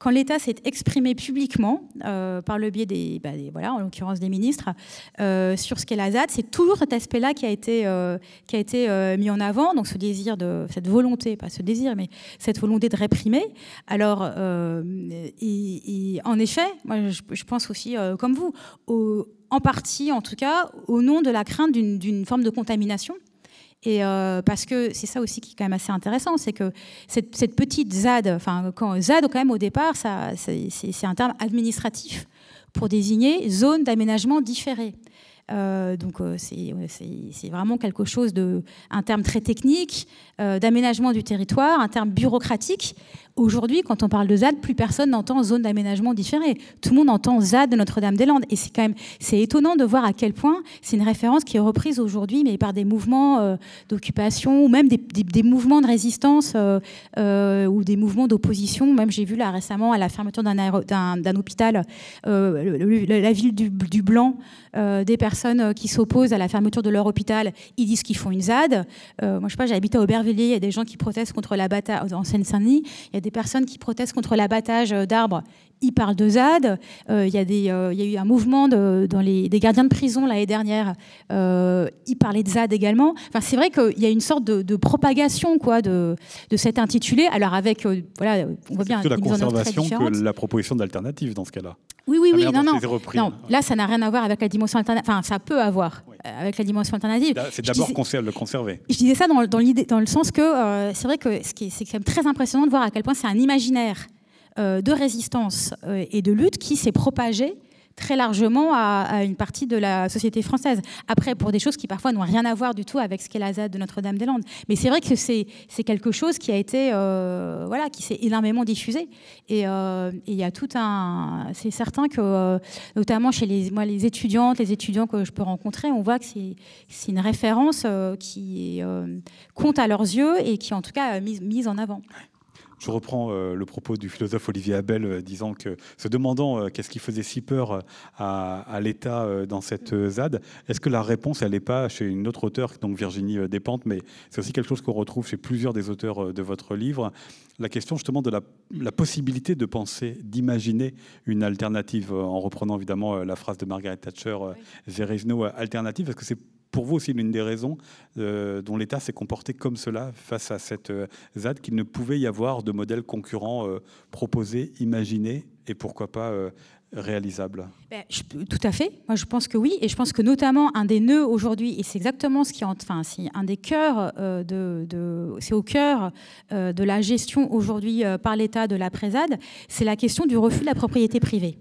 quand l'État s'est exprimé publiquement, euh, par le biais bah, des, voilà, en l'occurrence des ministres, euh, sur ce qu'est la ZAD, c'est toujours cet aspect-là qui a été, euh, qui a été mis en avant, donc ce désir de, cette volonté, pas ce désir, mais cette volonté de réprimer. Alors, en effet, moi je, pense aussi, comme vous, en partie en tout cas, au nom de la crainte d'une forme de contamination et euh, parce que c'est ça aussi qui est quand même assez intéressant, c'est que cette, petite ZAD, enfin, quand ZAD, quand même, au départ, ça, c'est un terme administratif pour désigner zone d'aménagement différé. Euh, donc euh, c'est vraiment quelque chose de, un terme très technique, d'aménagement du territoire, un terme bureaucratique, Aujourd'hui, quand on parle de ZAD, plus personne n'entend zone d'aménagement différé. Tout le monde entend ZAD de Notre-Dame-des-Landes. Et c'est quand même c'est étonnant de voir à quel point c'est une référence qui est reprise aujourd'hui, mais par des mouvements euh, d'occupation ou même des, mouvements de résistance euh, euh, ou des mouvements d'opposition. Même j'ai vu là récemment à la fermeture d'un hôpital, la ville du, Blanc, des personnes qui s'opposent à la fermeture de leur hôpital, ils disent qu'ils font une ZAD. moi, je sais pas, j'habite à Aubervilliers, il y a des gens qui protestent contre la bataille en Seine-Saint-Denis. Il y a des personnes qui protestent contre l'abattage euh, d'arbres. Ils parlent de ZAD. Euh, il, y a des, euh, il, y a eu un mouvement de, dans les, des gardiens de prison l'année dernière. ils parlaient de ZAD également. Enfin, c'est vrai qu'il y a une sorte de, propagation quoi, de, de cet intitulé. Alors avec, voilà, on voit bien. la conservation que la proposition d'alternative dans ce cas-là. Oui, oui, oui, non, non. non. Là, ça n'a rien à voir avec la dimension alternative. Enfin, ça peut avoir avec la dimension alternative. C'est d'abord le conserver. Je disais ça dans, dans, dans le sens que c'est vrai que c'est quand même très impressionnant de voir à quel point c'est un imaginaire euh, de résistance euh, et de lutte qui s'est propagé très largement à, une partie de la société française. Après, pour des choses qui parfois n'ont rien à voir du tout avec ce qu'est la ZAD de Notre-Dame-des-Landes. Mais c'est vrai que c'est quelque chose qui a été, euh, voilà, qui s'est énormément diffusé. Et il y a tout un. C'est certain que, notamment chez les, moi, les étudiantes, les étudiants que je peux rencontrer, on voit que c'est une référence qui compte à leurs yeux et qui, en tout cas, mise, mise en avant. Je reprends euh, le propos du philosophe Olivier Abel euh, disant que, se demandant euh, qu'est-ce qui faisait si peur à, l'État dans cette ZAD, est-ce que la réponse, elle n'est pas chez une autre auteure, donc Virginie Despentes, mais c'est aussi quelque chose qu'on retrouve chez plusieurs des auteurs de votre livre, la question justement de la, possibilité de penser, d'imaginer une alternative, en reprenant évidemment la phrase de Margaret Thatcher, There is no alternative, est-ce que c'est pour vous aussi l'une des raisons euh, dont l'État s'est comporté comme cela face à cette euh, ZAD, qu'il ne pouvait y avoir de modèle concurrent euh, proposé, imaginé et pourquoi pas réalisable ben, Tout à fait. Moi, je pense que oui. Et je pense que notamment un des nœuds aujourd'hui, et c'est exactement ce qui, enfin, c'est un des cœurs de, c'est au cœur de la gestion aujourd'hui par l'État de la Présade, c'est la question du refus de la propriété privée.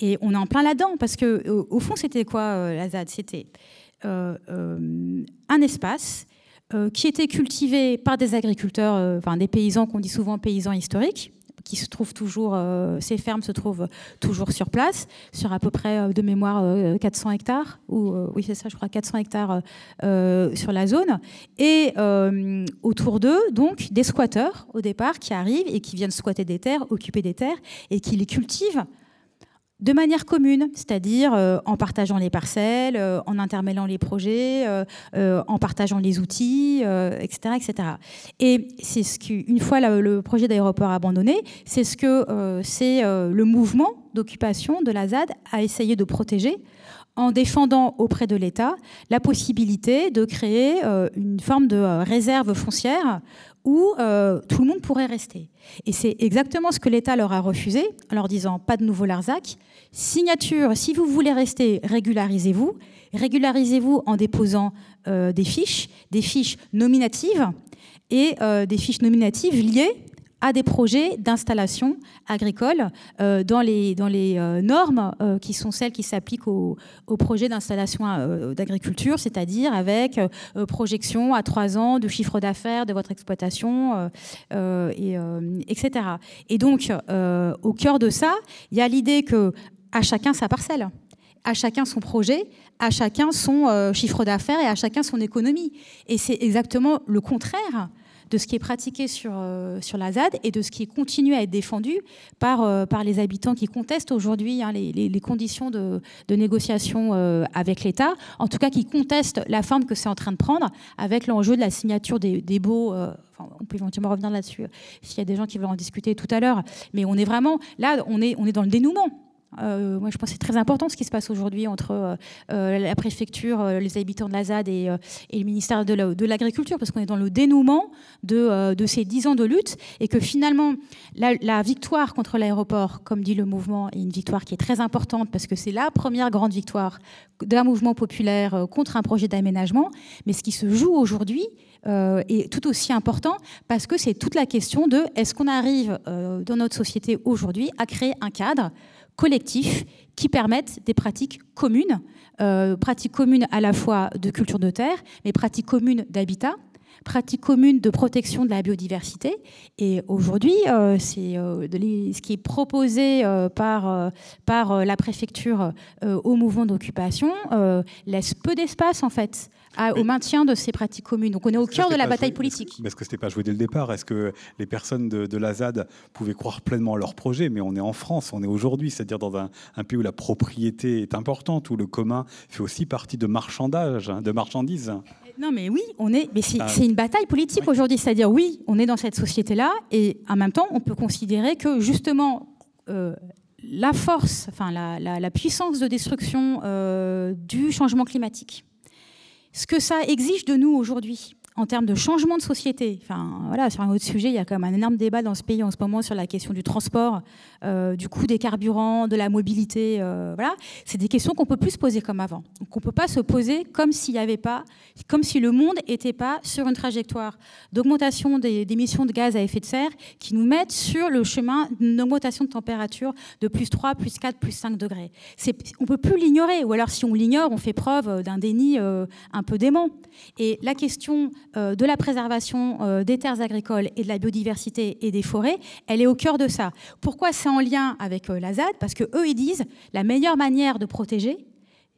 Et on est en plein là-dedans parce que au fond, c'était quoi la ZAD? C'était un espace euh, qui était cultivé par des agriculteurs, enfin des paysans qu'on dit souvent paysans historiques, qui se trouvent toujours, ces fermes se trouvent toujours sur place, sur à peu près de mémoire 400 hectares, ou oui c'est ça, je crois 400 hectares sur la zone, et autour d'eux donc des squatteurs au départ qui arrivent et qui viennent squatter des terres, occuper des terres et qui les cultivent de manière commune, c'est-à-dire euh, en partageant les parcelles, euh, en intermêlant les projets, euh, en partageant les outils, etc., etc. Et c'est ce qu'une fois le projet d'aéroport abandonné, c'est ce que c'est le mouvement d'occupation de la ZAD a essayé de protéger en défendant auprès de l'État la possibilité de créer une forme de réserve foncière où tout le monde pourrait rester. Et c'est exactement ce que l'État leur a refusé en leur disant pas de nouveau Larzac, Signature, si vous voulez rester, régularisez-vous. Régularisez-vous en déposant euh, des fiches, des fiches nominatives et euh, des fiches nominatives liées à des projets d'installation agricole euh, dans les, dans les normes qui sont celles qui s'appliquent aux, projets d'installation d'agriculture, c'est-à-dire avec projection à trois ans de chiffre d'affaires de votre exploitation, et, etc. Et donc, au cœur de ça, il y a l'idée que à chacun sa parcelle, à chacun son projet, à chacun son euh, chiffre d'affaires et à chacun son économie. Et c'est exactement le contraire de ce qui est pratiqué sur, euh, sur la ZAD et de ce qui continue à être défendu par, euh, par les habitants qui contestent aujourd'hui hein, les, conditions de, négociation avec l'État, en tout cas qui contestent la forme que c'est en train de prendre avec l'enjeu de la signature des, des baux. on peut éventuellement revenir là-dessus s'il y a des gens qui veulent en discuter tout à l'heure. Mais on est vraiment là, on est, on est dans le dénouement. Euh, moi, je pense que c'est très important ce qui se passe aujourd'hui entre euh, euh, la préfecture, les habitants de la ZAD et, le ministère de l'Agriculture, parce qu'on est dans le dénouement de, ces dix ans de lutte et que finalement, la, victoire contre l'aéroport, comme dit le mouvement, est une victoire qui est très importante parce que c'est la première grande victoire d'un mouvement populaire contre un projet d'aménagement. Mais ce qui se joue aujourd'hui, est tout aussi important parce que c'est toute la question de est-ce qu'on arrive dans notre société aujourd'hui à créer un cadre collectifs qui permettent des pratiques communes, euh, pratiques communes à la fois de culture de terre, mais pratiques communes d'habitat, pratiques communes de protection de la biodiversité. Et aujourd'hui, euh, c'est euh, ce qui est proposé par, par la préfecture au mouvement d'occupation laisse peu d'espace en fait au maintien de ces pratiques communes. Donc on est au cœur de la bataille politique. Est-ce que ce n'était pas joué dès le départ? Est-ce que les personnes de, de, la ZAD pouvaient croire pleinement à leur projet? Mais on est en France, on est aujourd'hui, c'est-à-dire dans un, pays où la propriété est importante, où le commun fait aussi partie de marchandage, hein, de marchandises. Non, mais oui, on est. Mais c'est ah. une bataille politique aujourd'hui, c'est-à-dire oui, on est dans cette société-là, et en même temps, on peut considérer que justement. Euh, la force, enfin la, puissance de destruction euh, du changement climatique, ce que ça exige de nous aujourd'hui en termes de changement de société. Enfin, voilà, sur un autre sujet, il y a quand même un énorme débat dans ce pays en ce moment sur la question du transport, euh, du coût des carburants, de la mobilité. Euh, voilà, c'est des questions qu'on peut plus se poser comme avant. Qu'on peut pas se poser comme s'il n'y avait pas, comme si le monde n'était pas sur une trajectoire d'augmentation des, émissions de gaz à effet de serre qui nous mettent sur le chemin d'une augmentation de température de plus 3, plus 4, plus 5 degrés. On peut plus l'ignorer, ou alors si on l'ignore, on fait preuve d'un déni un peu dément. Et la question euh, de la préservation euh, des terres agricoles et de la biodiversité et des forêts, elle est au cœur de ça. Pourquoi c'est en lien avec euh, la ZAD Parce que eux, ils disent la meilleure manière de protéger,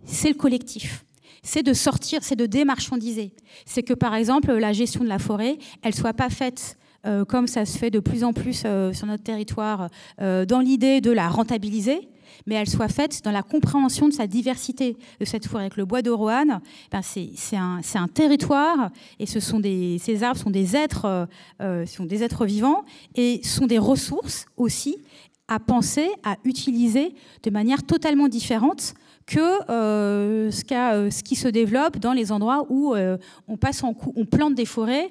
c'est le collectif c'est de sortir, c'est de démarchandiser. C'est que, par exemple, la gestion de la forêt, elle soit pas faite comme ça se fait de plus en plus sur notre territoire, dans l'idée de la rentabiliser, mais elle soit faite dans la compréhension de sa diversité de cette forêt. Avec le bois de Roanne, ben c'est un, territoire et ce sont ces arbres sont des êtres, euh, euh, sont des êtres vivants et sont des ressources aussi à penser, à utiliser de manière totalement différente que euh, ce, euh, ce, qui se développe dans les endroits où euh, on, passe on plante des forêts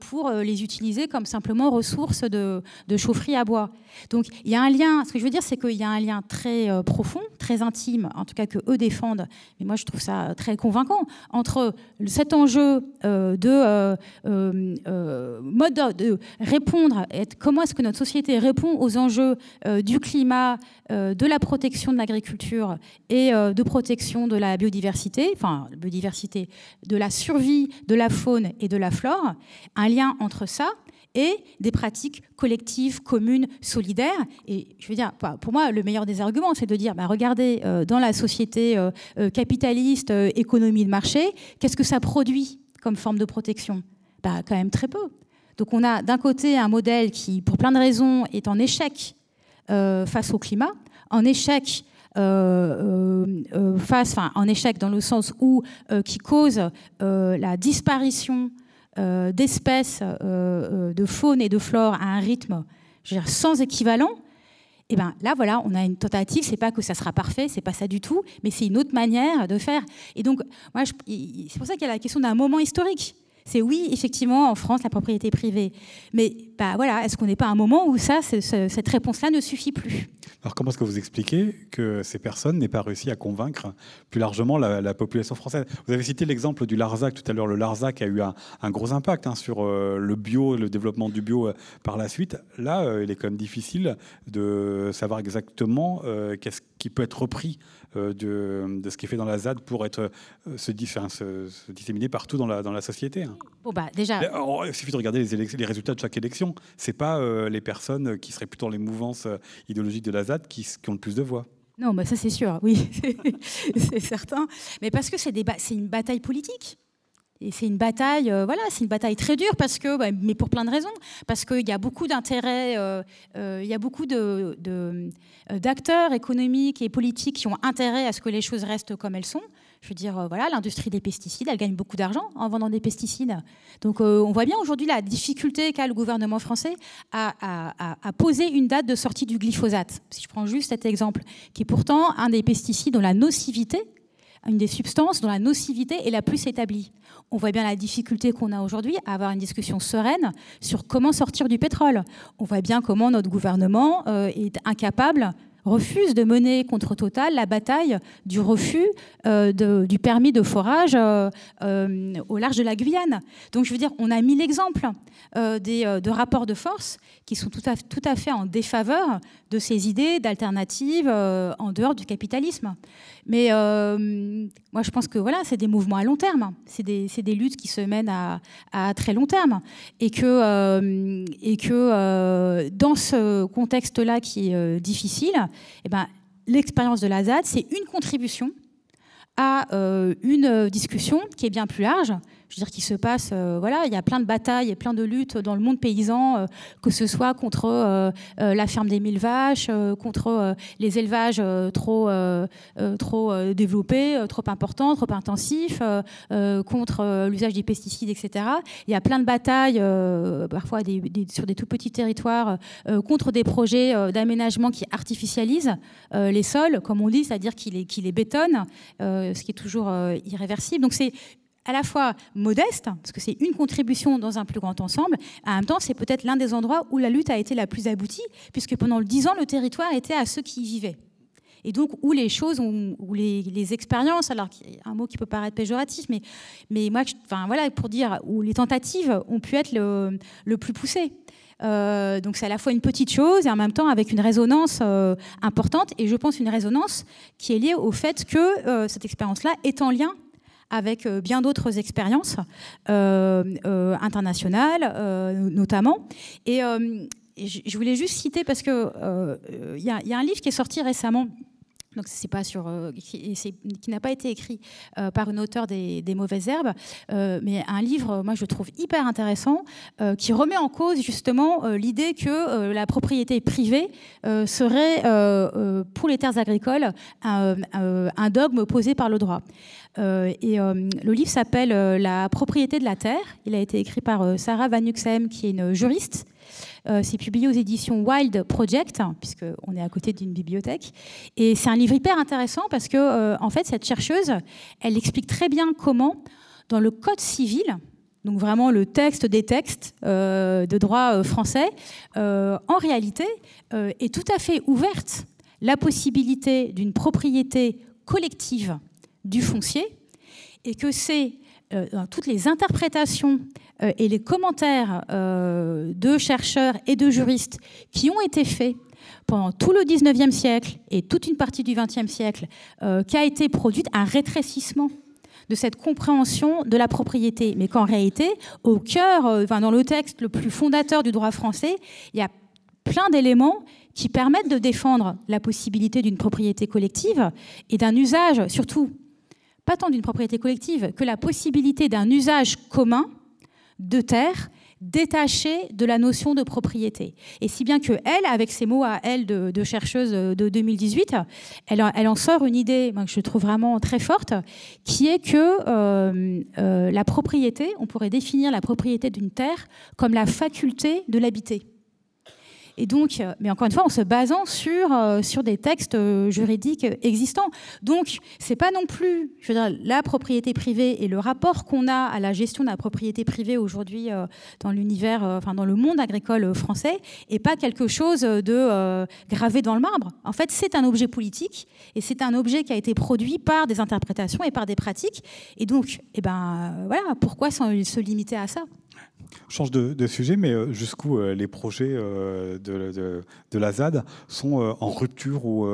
pour les utiliser comme simplement ressources de, de, chaufferie à bois. Donc il y a un lien, ce que je veux dire, c'est qu'il y a un lien très profond, très intime, en tout cas que eux défendent, mais moi je trouve ça très convaincant, entre cet enjeu de mode de répondre, comment est-ce que notre société répond aux enjeux du climat, de la protection de l'agriculture et de protection de la biodiversité, enfin, biodiversité, de la survie de la faune et de la flore, un lien entre ça et des pratiques collectives, communes, solidaires. Et je veux dire, pour moi, le meilleur des arguments, c'est de dire, bah, regardez, euh, dans la société euh, euh, capitaliste, économie de marché, qu'est-ce que ça produit comme forme de protection? Bah, Quand même très peu. Donc on a d'un côté un modèle qui, pour plein de raisons, est en échec face au climat, en échec euh, euh, euh, face, enfin, en échec dans le sens où qui cause la disparition d'espèces de faune et de flore à un rythme sans équivalent, et eh ben là voilà, on a une tentative. C'est pas que ça sera parfait, c'est pas ça du tout, mais c'est une autre manière de faire. Et donc, moi, c'est pour ça qu'il y a la question d'un moment historique. C'est oui, effectivement, en France, la propriété privée. Mais bah, voilà, est-ce qu'on n'est pas à un moment où ça, cette réponse-là ne suffit plus Alors comment est-ce que vous expliquez que ces personnes n'aient pas réussi à convaincre plus largement la, population française? Vous avez cité l'exemple du Larzac tout à l'heure. Le Larzac a eu un, gros impact hein, sur euh, le bio, le développement du bio euh, par la suite. Là, euh, il est quand même difficile de savoir exactement qu'est-ce qui peut être repris euh, de, ce qui est fait dans la ZAD pour être euh, se, se, disséminé partout dans la, dans la société. Hein. Bon bah déjà. Oh, il suffit de regarder les, les, résultats de chaque élection. C'est pas euh, les personnes qui seraient plutôt dans les mouvances idéologiques de la ZAD qui, qui ont le plus de voix. Non, bah ça c'est sûr, oui, c'est certain. Mais parce que c'est une bataille politique. Et c'est une bataille, euh, voilà, c'est une bataille très dure parce que, bah, mais pour plein de raisons, parce qu'il y a beaucoup d'intérêts, euh, euh, il y a beaucoup d'acteurs économiques et politiques qui ont intérêt à ce que les choses restent comme elles sont. Je veux dire, voilà, l'industrie des pesticides, elle gagne beaucoup d'argent en vendant des pesticides. Donc, on voit bien aujourd'hui la difficulté qu'a le gouvernement français à, à, poser une date de sortie du glyphosate. Si je prends juste cet exemple, qui est pourtant un des pesticides dont la nocivité une des substances dont la nocivité est la plus établie. On voit bien la difficulté qu'on a aujourd'hui à avoir une discussion sereine sur comment sortir du pétrole. On voit bien comment notre gouvernement euh, est incapable refuse de mener contre Total la bataille du refus euh, du permis de forage euh, au large de la Guyane. Donc je veux dire, on a mis l'exemple de rapports de force qui sont tout à fait en défaveur de ces idées d'alternatives en dehors du capitalisme. Mais moi, je pense que voilà, c'est des mouvements à long terme, c'est des, luttes qui se mènent à, très long terme, et que, et que dans ce contexte-là qui est difficile, eh ben, l'expérience de la ZAD, c'est une contribution à euh, une discussion qui est bien plus large, je veux dire, qu'il se passe, euh, voilà, il y a plein de batailles et plein de luttes dans le monde paysan, euh, que ce soit contre euh, la ferme des mille vaches, contre les élevages trop, trop développés, trop importants, trop intensifs, contre l'usage des pesticides, etc. Il y a plein de batailles, parfois sur des tout petits territoires, contre des projets d'aménagement qui artificialisent les sols, comme on dit, c'est-à-dire qui les, qui les bétonnent, ce qui est toujours irréversible. Donc c'est à la fois modeste, parce que c'est une contribution dans un plus grand ensemble, en même temps, c'est peut-être l'un des endroits où la lutte a été la plus aboutie, puisque pendant dix ans, le territoire était à ceux qui y vivaient. Et donc, où les choses, où les, expériences, alors un mot qui peut paraître péjoratif, mais, mais moi, enfin, voilà, pour dire, où les tentatives ont pu être le, le plus poussées. Euh, donc c'est à la fois une petite chose et en même temps avec une résonance euh, importante. Et je pense une résonance qui est liée au fait que euh, cette expérience-là est en lien avec bien d'autres expériences internationales notamment. Et, je voulais juste citer parce que il y, a un livre qui est sorti récemment donc c'est pas sur, euh, qui, n'a pas été écrit euh, par une auteure des, mauvaises herbes, euh, mais un livre, moi je trouve hyper intéressant, qui remet en cause justement l'idée que la propriété privée serait pour les terres agricoles un, dogme posé par le droit. et le livre s'appelle La propriété de la terre. Il a été écrit par Sarah Van Uxem, qui est une juriste c'est publié aux éditions Wild Project, puisqu'on est à côté d'une bibliothèque. Et c'est un livre hyper intéressant parce que, euh, en fait, cette chercheuse, elle explique très bien comment, dans le Code civil, donc vraiment le texte des textes euh, de droit français, en réalité, est tout à fait ouverte la possibilité d'une propriété collective du foncier et que c'est dans toutes les interprétations euh, et les commentaires euh, de chercheurs et de juristes qui ont été faits pendant tout le 19e siècle et toute une partie du 20e siècle, euh, qui a été produite un rétrécissement de cette compréhension de la propriété. Mais qu'en réalité, au cœur, dans le texte le plus fondateur du droit français, il y a plein d'éléments qui permettent de défendre la possibilité d'une propriété collective et d'un usage, surtout, pas tant d'une propriété collective, que la possibilité d'un usage commun de terre détachée de la notion de propriété. Et si bien que elle, avec ses mots à elle de, chercheuse de 2018, elle, en sort une idée que je trouve vraiment très forte, qui est que euh, euh, la propriété, on pourrait définir la propriété d'une terre comme la faculté de l'habiter. Et donc, euh, mais encore une fois, en se basant sur, euh, sur des textes euh, juridiques existants. Donc, c'est pas non plus, je veux dire, la propriété privée et le rapport qu'on a à la gestion de la propriété privée aujourd'hui dans l'univers, enfin dans le monde agricole français, et pas quelque chose de gravé dans le marbre. En fait, c'est un objet politique et c'est un objet qui a été produit par des interprétations et par des pratiques. Et donc, eh ben, voilà, pourquoi se limiter à ça? Change de, sujet, mais euh, jusqu'où euh, les projets euh, de, la ZAD sont en rupture ou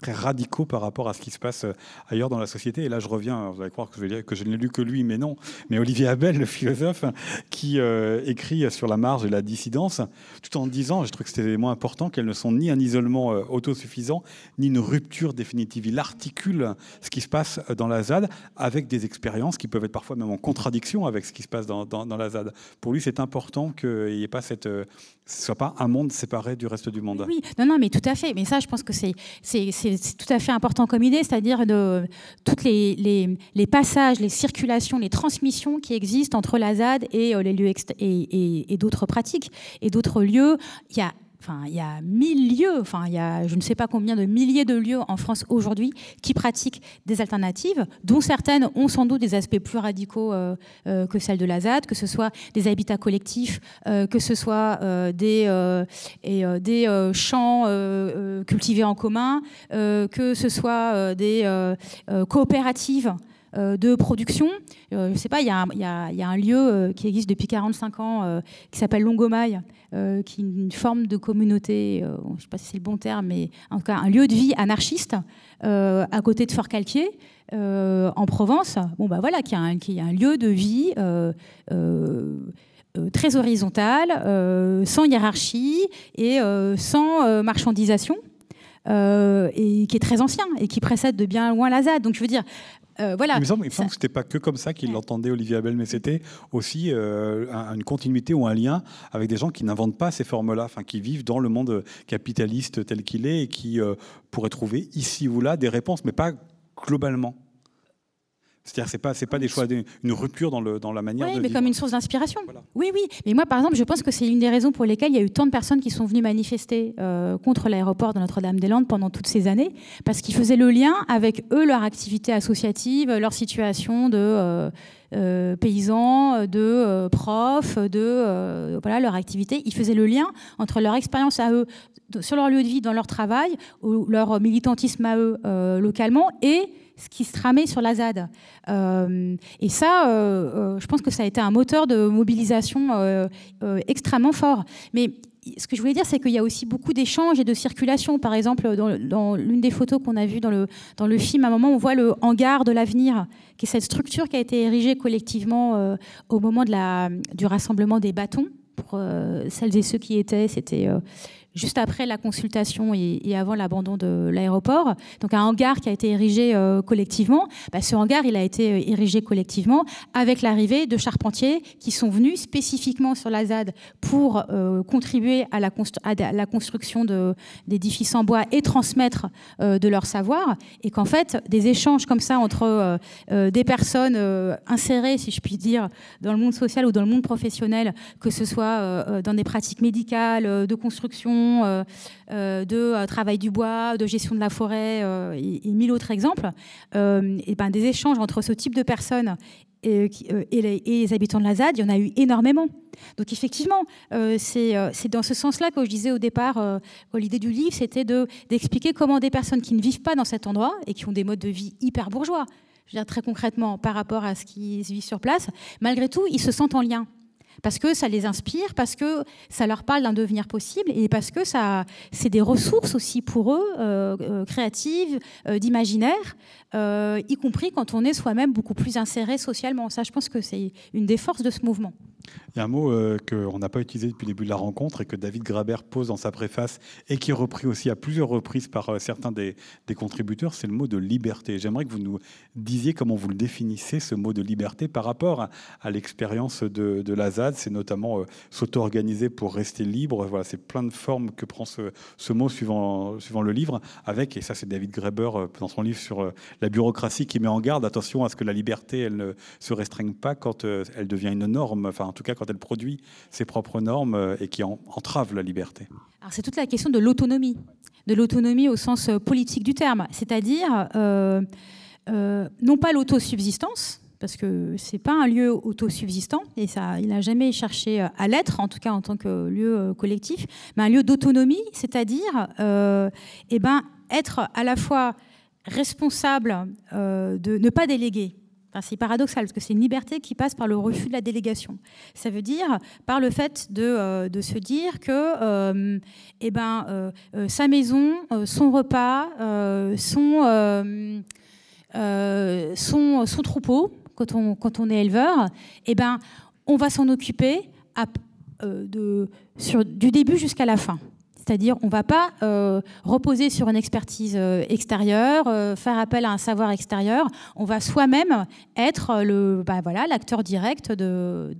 très radicaux par rapport à ce qui se passe ailleurs dans la société. Et là, je reviens, vous allez croire que je, que je n'ai lu que lui, mais non. Mais Olivier Abel, le philosophe, qui écrit sur la marge et la dissidence, tout en disant, je trouve que c'était moins important, qu'elles ne sont ni un isolement autosuffisant, ni une rupture définitive. Il articule ce qui se passe dans la ZAD avec des expériences qui peuvent être parfois même en contradiction avec ce qui se passe dans, la ZAD. Lui, c'est important qu'il n'y ait pas cette, euh, ce soit pas un monde séparé du reste du monde. Oui, non, non, mais tout à fait. Mais ça, je pense que c'est tout à fait important comme idée, c'est-à-dire de toutes les, les, passages, les circulations, les transmissions qui existent entre la ZAD et euh, les lieux et, et, et d'autres pratiques et d'autres lieux. Il y a Il y a mille lieux, enfin, il y a je ne sais pas combien de milliers de lieux en France aujourd'hui qui pratiquent des alternatives, dont certaines ont sans doute des aspects plus radicaux euh, euh, que celles de la ZAD, que ce soit des habitats collectifs, euh, que ce soit des, et, des champs cultivés en commun, que ce soit des coopératives. Euh, de production. Euh, je ne sais pas, il y, a un lieu euh, qui existe depuis 45 ans qui s'appelle Longomaille, qui est une forme de communauté, je ne sais pas si c'est le bon terme, mais en tout cas un lieu de vie anarchiste à côté de Fort-Calquier. en Provence, bon bah voilà, qui est un, lieu de vie très horizontal, sans hiérarchie et sans marchandisation. et qui est très ancien et qui précède de bien loin la ZAD. Donc je veux dire, euh, voilà. Il me semble, que ce n'était pas que comme ça qu'il l'entendait, Olivier Abel, mais c'était aussi euh, une continuité ou un lien avec des gens qui n'inventent pas ces formes-là, enfin, qui vivent dans le monde capitaliste tel qu'il est et qui euh, pourraient trouver ici ou là des réponses, mais pas globalement. C'est-à-dire c'est pas c'est pas des choix une rupture dans le dans la manière oui, de mais comme une source d'inspiration. Oui oui, mais moi par exemple, je pense que c'est une des raisons pour lesquelles il y a eu tant de personnes qui sont venues manifester euh, contre l'aéroport de Notre-Dame-des-Landes pendant toutes ces années parce qu'ils faisaient le lien avec eux leur activité associative, leur situation de euh, euh, paysans, de profs, de voilà leur activité. Ils faisaient le lien entre leur expérience à eux sur leur lieu de vie, dans leur travail, ou leur militantisme à eux localement et ce qui se tramait sur la ZAD. Euh, et ça, euh, euh, je pense que ça a été un moteur de mobilisation extrêmement fort. Mais ce que je voulais dire, c'est qu'il y a aussi beaucoup d'échanges et de circulation. Par exemple, dans, l'une des photos qu'on a vues dans le, dans le film, à un moment, on voit le hangar de l'avenir, qui est cette structure qui a été érigée collectivement au moment du rassemblement des bâtons. Pour celles et ceux qui étaient, c'était juste après la consultation et, avant l'abandon de l'aéroport. Donc un hangar qui a été érigé euh, collectivement. Bah, ce hangar, il a été euh, érigé collectivement avec l'arrivée de charpentiers qui sont venus spécifiquement sur la ZAD pour euh, contribuer à la, la construction d'édifices en bois et transmettre de leur savoir. Et qu'en fait, des échanges comme ça entre des personnes insérées, si je puis dire, dans le monde social ou dans le monde professionnel, que ce soit dans des pratiques médicales, de construction, euh, euh, de euh, travail du bois, de gestion de la forêt et, mille autres exemples, et ben, des échanges entre ce type de personnes et, les, habitants de la ZAD, il y en a eu énormément. Donc effectivement, c'est dans ce sens-là que je disais au départ, l'idée du livre, c'était d'expliquer comment des personnes qui ne vivent pas dans cet endroit et qui ont des modes de vie hyper bourgeois, je veux dire très concrètement par rapport à ce qu'ils vivent sur place, malgré tout, ils se sentent en lien parce que ça les inspire, parce que ça leur parle d'un devenir possible et parce que ça, c'est des ressources aussi pour eux, euh, euh, créatives, euh, d'imaginaire, y compris quand on est soi-même beaucoup plus inséré socialement. Ça, je pense que c'est une des forces de ce mouvement. Il y a un mot euh, qu'on n'a pas utilisé depuis le début de la rencontre et que David Grabert pose dans sa préface et qui est repris aussi à plusieurs reprises par euh, certains des, contributeurs, c'est le mot de liberté. J'aimerais que vous nous disiez comment vous le définissez, ce mot de liberté, par rapport à, l'expérience de, de, la ZAD. C'est notamment euh, s'auto-organiser pour rester libre. Voilà, c'est plein de formes que prend ce, ce, mot suivant, suivant le livre, avec, et ça c'est David Graeber dans son livre sur la bureaucratie qui met en garde, attention à ce que la liberté, elle ne se restreigne pas quand elle devient une norme, tout cas quand elle produit ses propres normes euh, et qui entrave la liberté. Alors c'est toute la question de l'autonomie, de l'autonomie au sens euh, politique du terme, c'est-à-dire euh, non pas l'autosubsistance, parce que c'est pas un lieu autosubsistant et ça, il n'a jamais cherché à l'être, en tout cas en tant que lieu collectif, mais un lieu d'autonomie, c'est-à-dire eh ben, être à la fois responsable de ne pas déléguer c'est paradoxal parce que c'est une liberté qui passe par le refus de la délégation. Ça veut dire par le fait de, euh, se dire que euh, eh ben, euh, sa maison, son repas, son, son, troupeau, quand on, est éleveur, eh ben, on va s'en occuper du début jusqu'à la fin. C'est-à-dire, on ne va pas euh, reposer sur une expertise euh, extérieure, euh, faire appel à un savoir extérieur. On va soi-même être le, bah, voilà, l'acteur direct de,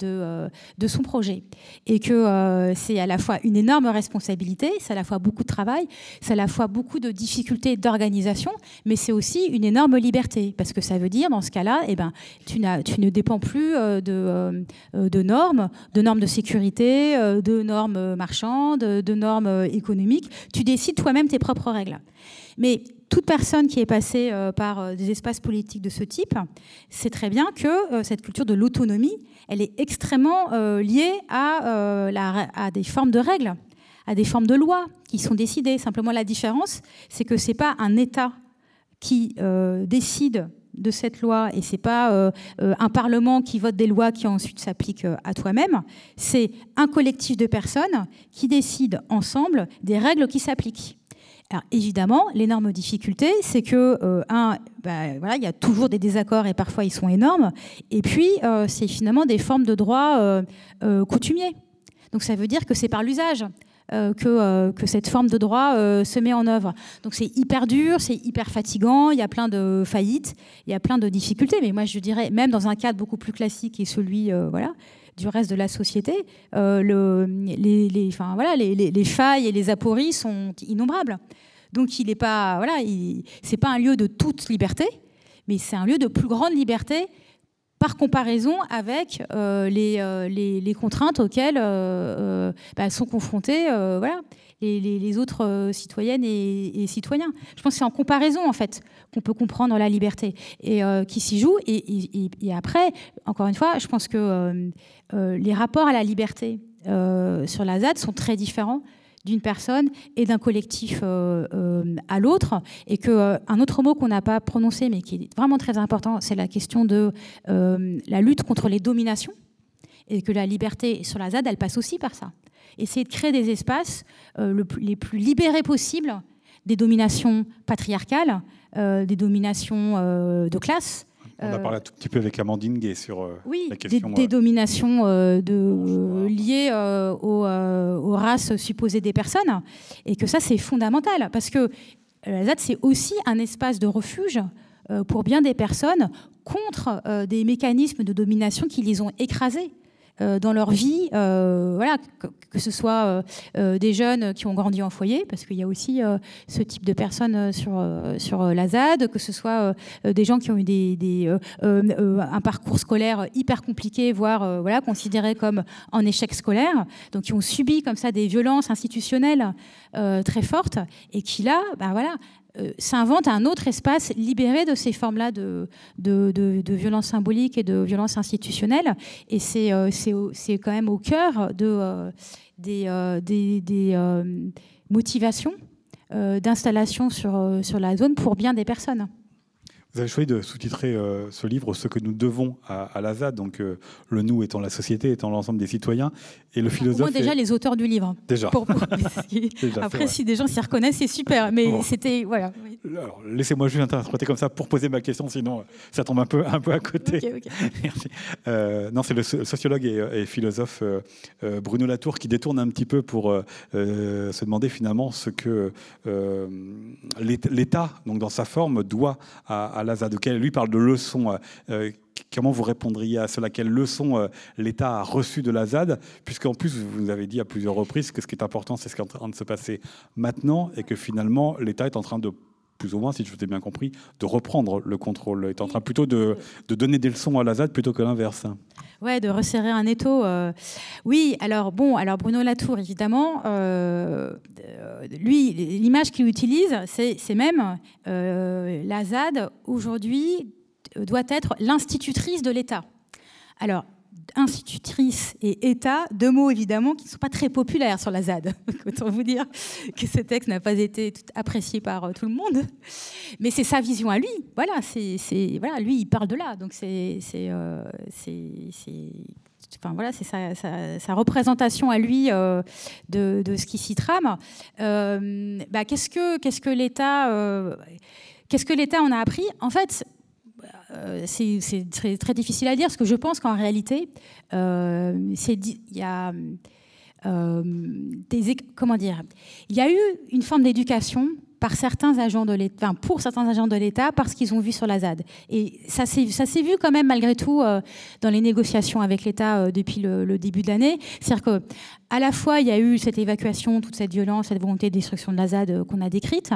son projet. Et que c'est à la fois une énorme responsabilité, c'est à la fois beaucoup de travail, c'est à la fois beaucoup de difficultés d'organisation, mais c'est aussi une énorme liberté. Parce que ça veut dire, dans ce cas-là, eh ben, tu, tu, ne dépends plus de, de normes, de normes de sécurité, de normes marchandes, de normes économique, tu décides toi-même tes propres règles. Mais toute personne qui est passée euh, par euh, des espaces politiques de ce type sait très bien que euh, cette culture de l'autonomie, elle est extrêmement liée à, à, des formes de règles, à des formes de lois qui sont décidées. Simplement, la différence, c'est que c'est pas un État qui décide de cette loi, et c'est pas euh, euh, un parlement qui vote des lois qui ensuite s'appliquent euh, à toi-même, c'est un collectif de personnes qui décident ensemble des règles qui s'appliquent. Alors évidemment, l'énorme difficulté, c'est que un, bah, voilà, il y a toujours des désaccords et parfois ils sont énormes. Et puis c'est finalement des formes de droit coutumiers. Donc ça veut dire que c'est par l'usage. Euh, que, euh, que, cette forme de droit euh, se met en œuvre. Donc c'est hyper dur, c'est hyper fatigant, il y a plein de faillites, il y a plein de difficultés, mais moi je dirais, même dans un cadre beaucoup plus classique et celui voilà, du reste de la société, le, les, voilà, les, failles et les apories sont innombrables. Donc il n'est pas, voilà, c'est pas un lieu de toute liberté, mais c'est un lieu de plus grande liberté par comparaison avec euh, les, les, contraintes auxquelles bah, sont confrontés les, autres citoyennes et, citoyens. Je pense que c'est en comparaison, en fait, qu'on peut comprendre la liberté et qui s'y joue. Et, et, après, encore une fois, je pense que les rapports à la liberté sur la ZAD sont très différents d'une personne et d'un collectif euh, euh, à l'autre. Et que euh, un autre mot qu'on n'a pas prononcé, mais qui est vraiment très important, c'est la question de la lutte contre les dominations. Et que la liberté sur la ZAD, elle passe aussi par ça. Essayer de créer des espaces les plus libérés possibles des dominations patriarcales, des dominations de classe, on a parlé un tout petit peu avec Amandine Gay sur euh, la question. Des, des dominations euh, de, liées euh, aux, races supposées des personnes. Et que ça, c'est fondamental. Parce que la ZAD, c'est aussi un espace de refuge pour bien des personnes contre des mécanismes de domination qui les ont écrasés. Euh, dans leur vie, euh, voilà, que, ce soit euh, des jeunes qui ont grandi en foyer, parce qu'il y a aussi ce type de personnes sur, sur la ZAD, que ce soit des gens qui ont eu des, un parcours scolaire hyper compliqué, voire voilà, considéré comme en échec scolaire, donc qui ont subi comme ça des violences institutionnelles très fortes, et qui là, bah, voilà, euh, s'invente un autre espace libéré de ces formes-là de, de, violence symbolique et de violence institutionnelle. Et c'est euh, quand même au cœur de, euh, des, des, des motivations d'installation sur, sur la zone pour bien des personnes. Vous avez choisi de sous-titrer euh, ce livre Ce que nous devons à, la ZAD, donc euh, le nous étant la société, étant l'ensemble des citoyens, et le philosophe. Moi, déjà les auteurs du livre. Déjà. Après, si des gens s'y reconnaissent, c'est super. Mais c'était voilà. laissez-moi juste interpréter comme ça pour poser ma question, sinon ça tombe un peu un peu à côté. Merci. Euh, non, c'est le sociologue et, philosophe Bruno Latour qui détourne un petit peu pour se demander finalement ce que l'État, donc dans sa forme, doit à, à la ZAD, lui parle de leçons. Euh, euh, comment vous répondriez à cela? Quelle leçon euh, l'État a reçue de la ZAD Puisqu'en plus, vous avez dit à plusieurs reprises que ce qui est important, c'est ce qui est en train de se passer maintenant et que finalement, l'État est en train de plus ou moins, si je vous ai bien compris, de reprendre le contrôle. Est en train plutôt de, de donner des leçons à la ZAD plutôt que l'inverse. Ouais, de resserrer un étau. Oui, alors bon, alors Bruno Latour, évidemment, lui, l'image qu'il utilise, c'est même euh, la ZAD aujourd'hui doit être l'institutrice de l'État. Alors, institutrice et État, deux mots évidemment qui ne sont pas très populaires sur la ZAD. Autant vous dire que ce texte n'a pas été apprécié par euh, tout le monde. Mais c'est sa vision à lui. Voilà, c'est, voilà lui, il parle de là. Donc c'est, euh, Enfin, voilà, sa, représentation à lui euh, de, ce qui s'y trame. Bah, qu'est-ce que, que l'État, qu'est-ce que l'État en a appris? En fait, c'est, très, très, difficile à dire, parce que je pense qu'en réalité, c'est il y a des, comment dire, il y a eu une forme d'éducation par certains agents de l'État, pour certains agents de l'État, parce qu'ils ont vu sur la ZAD. Et ça s'est vu quand même malgré tout euh, dans les négociations avec l'État euh, depuis le, début de l'année. C'est-à-dire que à la fois il y a eu cette évacuation, toute cette violence, cette volonté de destruction de la ZAD euh, qu'on a décrite,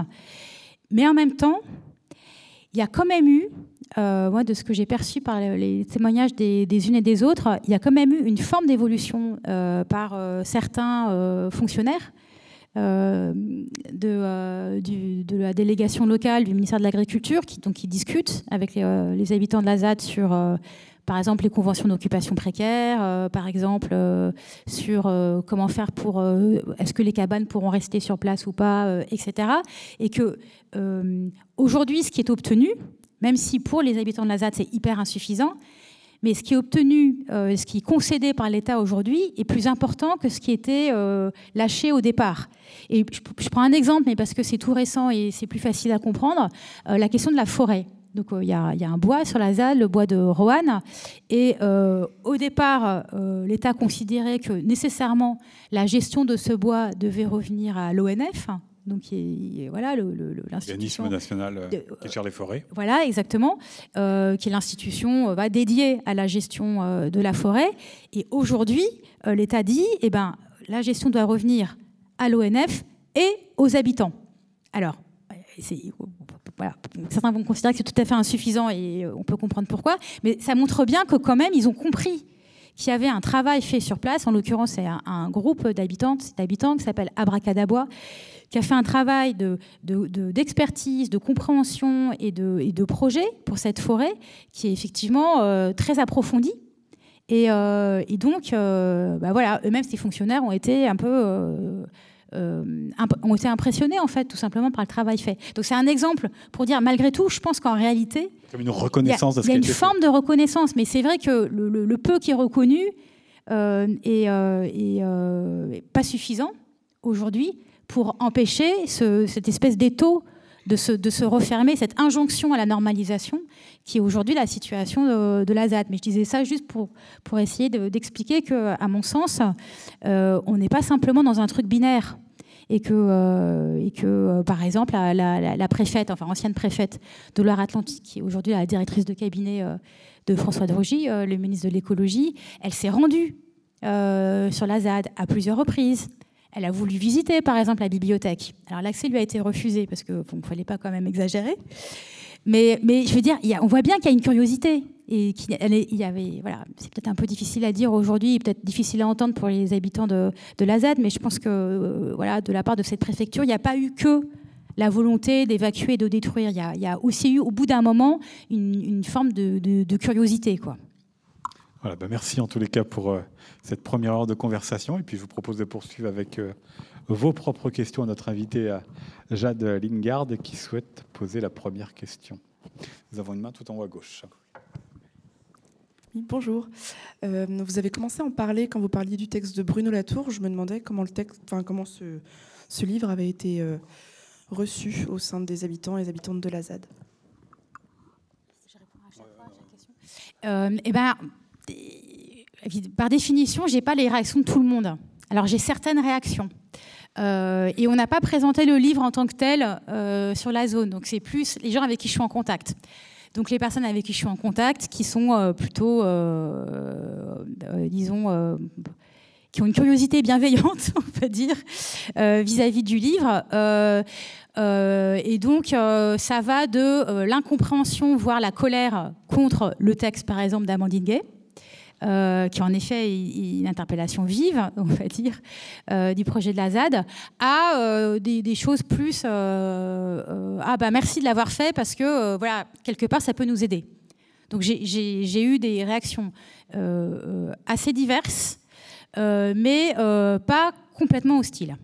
mais en même temps, il y a quand même eu, moi de ce que j'ai perçu par les témoignages des, unes et des autres, il y a quand même eu une forme d'évolution par certains fonctionnaires euh, de, euh, la délégation locale du ministère de l'Agriculture qui, qui discute avec les, euh, les, habitants de la ZAD sur, par exemple, les conventions d'occupation précaire, par exemple, sur comment faire pour... Est-ce que les cabanes pourront rester sur place ou pas, etc. Et que aujourd'hui, ce qui est obtenu, même si pour les habitants de la ZAD, c'est hyper insuffisant, mais ce qui est obtenu, euh, ce qui est concédé par l'État aujourd'hui est plus important que ce qui était euh, lâché au départ. Et je, prends un exemple, mais parce que c'est tout récent et c'est plus facile à comprendre, euh, la question de la forêt. Donc il y, a un bois sur la ZAD, le bois de Roanne, et au départ, l'État considérait que nécessairement la gestion de ce bois devait revenir à l'ONF, donc il, voilà l'institution national euh, qui gère les forêts. Voilà exactement, euh, qui est l'institution euh, dédiée à la gestion de la forêt. Et aujourd'hui, l'État dit, eh ben la gestion doit revenir à l'ONF et aux habitants. Alors, voilà, certains vont considérer que c'est tout à fait insuffisant et on peut comprendre pourquoi, mais ça montre bien que quand même ils ont compris qu'il y avait un travail fait sur place. En l'occurrence, c'est un, groupe d'habitantes, d'habitants qui s'appelle Abracadabois, qui a fait un travail d'expertise, de, de, compréhension et de, et de, projet pour cette forêt qui est effectivement euh, très approfondie. Et, euh, et donc, euh, bah voilà, eux-mêmes, ces fonctionnaires ont été un peu ont été impressionnés en fait, tout simplement par le travail fait. Donc c'est un exemple pour dire, malgré tout, je pense qu'en réalité, comme une reconnaissance il y a, une forme de reconnaissance, mais c'est vrai que le, peu qui est reconnu est, pas suffisant aujourd'hui pour empêcher cette espèce d'étau de se, de refermer, cette injonction à la normalisation qui est aujourd'hui la situation de, la ZAD. Mais je disais ça juste pour, pour essayer d'expliquer que, à mon sens, euh, on n'est pas simplement dans un truc binaire. Et que, euh, et que euh, par exemple, la, préfète, enfin ancienne préfète de Loire-Atlantique, qui est aujourd'hui la directrice de cabinet de François de le ministre de l'écologie, elle s'est rendue sur la ZAD à plusieurs reprises. Elle a voulu visiter, par exemple, la bibliothèque. Alors l'accès lui a été refusé parce qu'il ne fallait pas quand même exagérer. Mais, je veux dire, on voit bien qu'il y a une curiosité. Et qu'il y avait, voilà, c'est peut-être un peu difficile à dire aujourd'hui, peut-être difficile à entendre pour les habitants de, la ZAD, mais je pense que, euh, voilà, de la part de cette préfecture, il n'y a pas eu que la volonté d'évacuer et de détruire. Il y, a, aussi eu, au bout d'un moment, une, une forme de, de, curiosité, quoi. Voilà, bah merci en tous les cas pour euh, cette première heure de conversation. Et puis je vous propose de poursuivre avec euh, vos propres questions à notre invité Jade Lingard qui souhaite poser la première question. Nous avons une main tout en haut à gauche. bonjour. Euh, vous avez commencé à en parler quand vous parliez du texte de Bruno Latour. Je me demandais comment, le texte, enfin, comment ce, ce livre avait été reçu au sein des habitants et des habitantes de la ZAD. Je réponds à chaque fois à chaque question. eh ben, par définition, je n'ai pas les réactions de tout le monde. Alors j'ai certaines réactions. Euh, et on n'a pas présenté le livre en tant que tel euh, sur la zone. Donc c'est plus les gens avec qui je suis en contact. Donc les personnes avec qui je suis en contact, qui sont euh, plutôt, disons, qui ont une curiosité bienveillante, on peut dire, vis-à-vis du livre. et donc ça va de l'incompréhension, voire la colère contre le texte, par exemple, d'Amandine Gay. Euh, qui en effet une interpellation vive, on va dire, euh, du projet de la ZAD, à euh, des, choses plus ah bah merci de l'avoir fait parce que voilà quelque part ça peut nous aider. Donc j'ai eu des réactions assez diverses, mais pas complètement hostiles.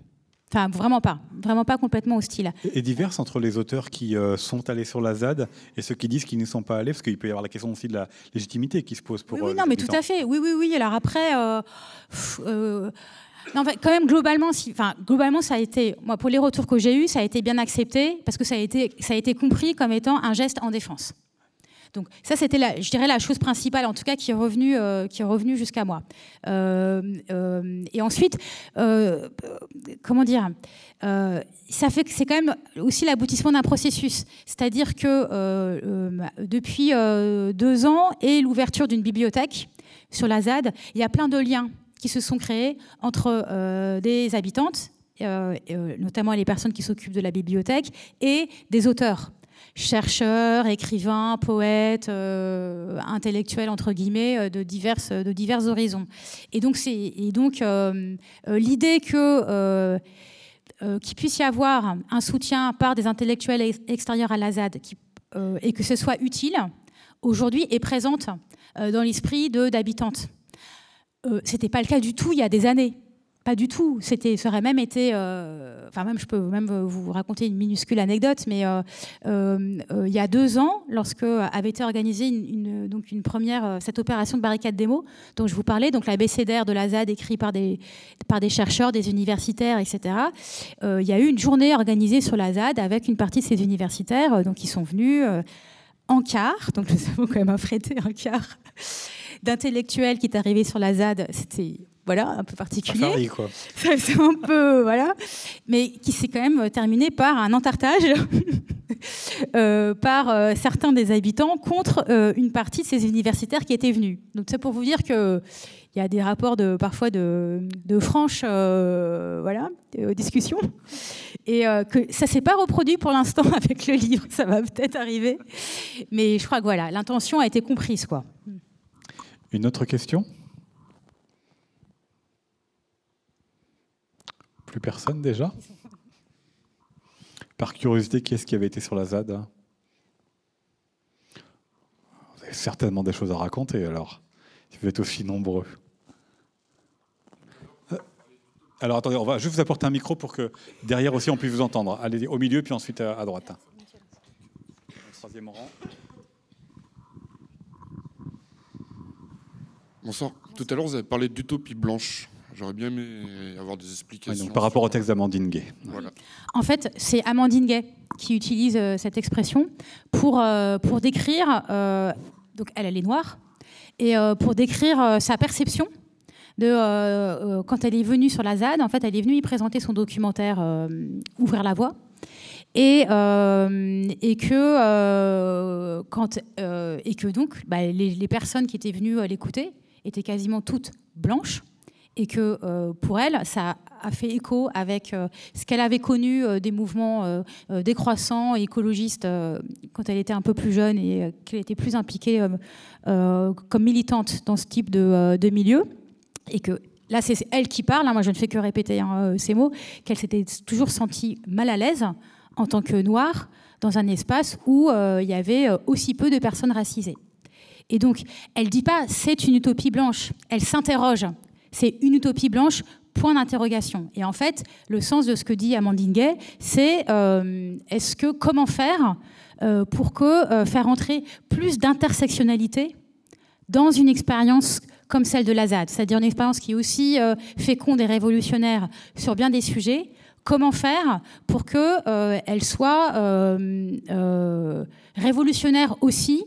Enfin, vraiment pas, vraiment pas complètement hostile. Et diverses entre les auteurs qui euh, sont allés sur la ZAD et ceux qui disent qu'ils ne sont pas allés, parce qu'il peut y avoir la question aussi de la légitimité qui se pose pour. Oui, oui non, mais tout à fait. Oui, oui, oui. Alors après. Euh, euh, non, quand même, globalement, si, enfin, globalement, ça a été, moi, pour les retours que j'ai eus, ça a été bien accepté parce que ça a été, ça a été compris comme étant un geste en défense. Donc ça, c'était, la, je dirais, la chose principale, en tout cas, qui est revenue, euh, qui est revenue jusqu'à moi. Euh, euh, et ensuite, comment dire ça fait que c'est quand même aussi l'aboutissement d'un processus. C'est-à-dire que depuis deux ans et l'ouverture d'une bibliothèque sur la ZAD, il y a plein de liens qui se sont créés entre des habitantes, notamment les personnes qui s'occupent de la bibliothèque, et des auteurs chercheurs, écrivains, poètes, euh, intellectuels entre guillemets euh, de diverses de divers horizons. Et donc donc euh, l'idée que qu'il puisse y avoir un soutien par des intellectuels extérieurs à la ZAD et que ce soit utile, aujourd'hui est présente dans l'esprit d'habitantes. Ce n'était pas le cas du tout il y a des années. Pas du tout. C'était, ça aurait même été. Euh, enfin, même, je peux même vous raconter une minuscule anecdote, mais euh, euh, il y a deux ans, lorsque avait été organisée une, donc une première, cette opération de barricade démo dont je vous parlais, donc la BCDR de la ZAD écrit par des, par des chercheurs, des universitaires, etc. Il y a eu une journée organisée sur la ZAD avec une partie de ces universitaires, donc qui sont venus en quart, donc nous avons quand même affrété un quart d'intellectuels qui est arrivé sur la ZAD. C'était voilà, un peu particulier. quoi. C'est un peu, voilà. Mais qui s'est quand même terminé par un entartage euh, par euh, certains des habitants contre euh, une partie de ces universitaires qui étaient venus. Donc c'est pour vous dire que il y a des rapports de, parfois de, de franches voilà, discussions. Et que ça ne s'est pas reproduit pour l'instant avec le livre, ça va peut-être arriver. Mais je crois que voilà, l'intention a été comprise. Quoi. Une autre question? Plus personne déjà? Par curiosité, qui est-ce qui avait été sur la ZAD? Vous avez certainement des choses à raconter alors, si vous êtes aussi nombreux. Euh, alors attendez, on va juste vous apporter un micro pour que derrière aussi on puisse vous entendre. Allez au milieu, puis ensuite à droite. Troisième rang. Bonsoir. Tout à l'heure, vous avez parlé d'utopie blanche. J'aurais bien aimé avoir des explications. par rapport au texte d'Amandine Gay. En fait, c'est Amandine Gay qui utilise euh, cette expression pour, euh, pour décrire. Euh, donc, elle, elle est noire. Et pour décrire sa perception de quand elle est venue sur la ZAD, en fait, elle est venue y présenter son documentaire Ouvrir la voie. Et, et, que, quand, et que donc bah, les, les, personnes qui étaient venues l'écouter étaient quasiment toutes blanches et que euh, pour elle, ça a fait écho avec euh, ce qu'elle avait connu euh, des mouvements décroissants écologistes quand elle était un peu plus jeune et qu'elle était plus impliquée comme militante dans ce type de, de milieu. Et que là, c'est elle qui parle, hein, moi je ne fais que répéter hein, ces mots, qu'elle s'était toujours sentie mal à l'aise en tant que noire dans un espace où il y avait aussi peu de personnes racisées. Et donc, elle ne dit pas c'est une utopie blanche, elle s'interroge c'est une utopie blanche, point d'interrogation. Et en fait, le sens de ce que dit Amandine Gay, c'est euh, est-ce que comment faire euh, pour que euh, faire entrer plus d'intersectionnalité dans une expérience comme celle de l'Azad, c'est-à-dire une expérience qui est aussi féconde et révolutionnaire sur bien des sujets. Comment faire pour qu'elle elle soit révolutionnaire aussi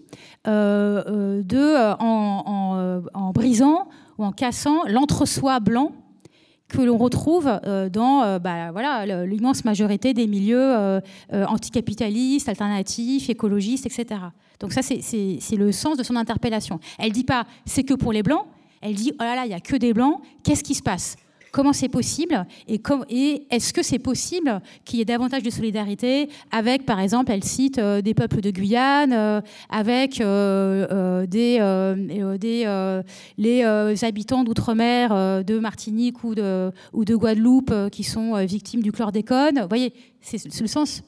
de, en, en brisant ou en cassant l'entre-soi blanc que l'on retrouve euh, dans euh, bah, voilà, l'immense majorité des milieux euh, anticapitalistes, alternatifs, écologistes, etc. Donc ça, c'est le sens de son interpellation. Elle ne dit pas c'est que pour les blancs, elle dit oh là là, il n'y a que des blancs, qu'est-ce qui se passe? Comment c'est possible Et, est-ce que c'est possible qu'il y ait davantage de solidarité avec, par exemple, elle cite euh, des peuples de Guyane, euh, avec euh, des, les habitants d'outre-mer de Martinique ou de, ou de Guadeloupe qui sont victimes du chlordécone. Vous voyez, c'est le sens.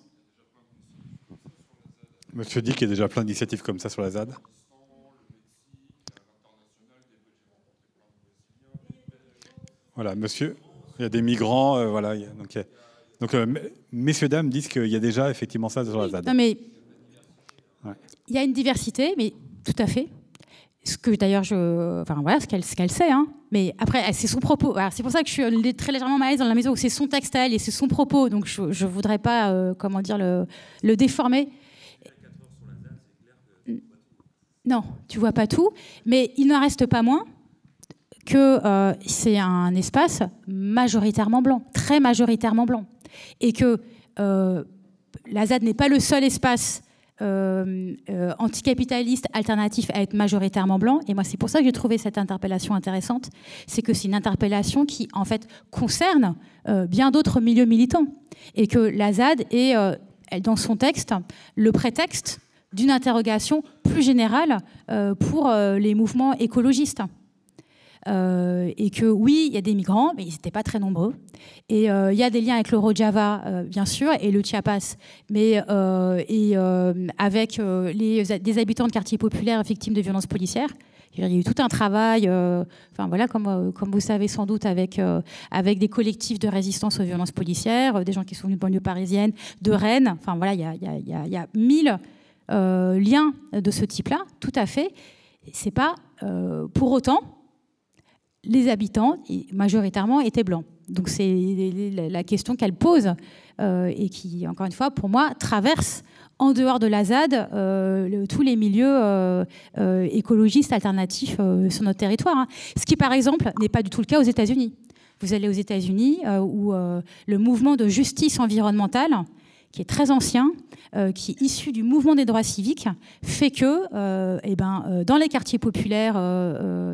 Monsieur dit qu'il y a déjà plein d'initiatives comme ça sur la ZAD. Voilà, monsieur, il y a des migrants, euh, voilà. donc, donc euh, messieurs, dames disent qu'il y a déjà effectivement ça sur la ZAD. Non, mais il y a une diversité, mais tout à fait. Ce que d'ailleurs, je, enfin voilà, ce qu'elle, ce qu'elle sait, hein. Mais après, c'est son propos. c'est pour ça que je suis très légèrement mal à l'aise dans la maison où c'est son texte à elle et c'est son propos. Donc je ne voudrais pas, euh, comment dire, le, le déformer. Non, tu vois pas tout, mais il n'en reste pas moins que euh, c'est un espace majoritairement blanc, très majoritairement blanc, et que euh, la ZAD n'est pas le seul espace euh, anticapitaliste alternatif à être majoritairement blanc. Et moi, c'est pour ça que j'ai trouvé cette interpellation intéressante. C'est que c'est une interpellation qui, en fait, concerne bien d'autres milieux militants. Et que la ZAD est, dans son texte, le prétexte d'une interrogation plus générale pour les mouvements écologistes. Euh, et que oui, il y a des migrants, mais ils n'étaient pas très nombreux. Et euh, il y a des liens avec le Rojava, euh, bien sûr, et le Chiapas, mais et avec les, des habitants de quartiers populaires victimes de violences policières. Il y a eu tout un travail, enfin voilà, comme, comme vous savez sans doute, avec, avec des collectifs de résistance aux violences policières, des gens qui sont venus de banlieue parisienne, de Rennes. Enfin voilà, il y a, y a, y a mille liens de ce type-là, tout à fait. C'est pas pour autant les habitants, majoritairement, étaient blancs. Donc c'est la question qu'elle pose euh, et qui, encore une fois, pour moi, traverse en dehors de la ZAD, tous les milieux écologistes alternatifs sur notre territoire. Hein. Ce qui, par exemple, n'est pas du tout le cas aux États-Unis. Vous allez aux États-Unis où le mouvement de justice environnementale, qui est très ancien, euh, qui est issu du mouvement des droits civiques, fait que euh, eh ben, euh, dans les quartiers populaires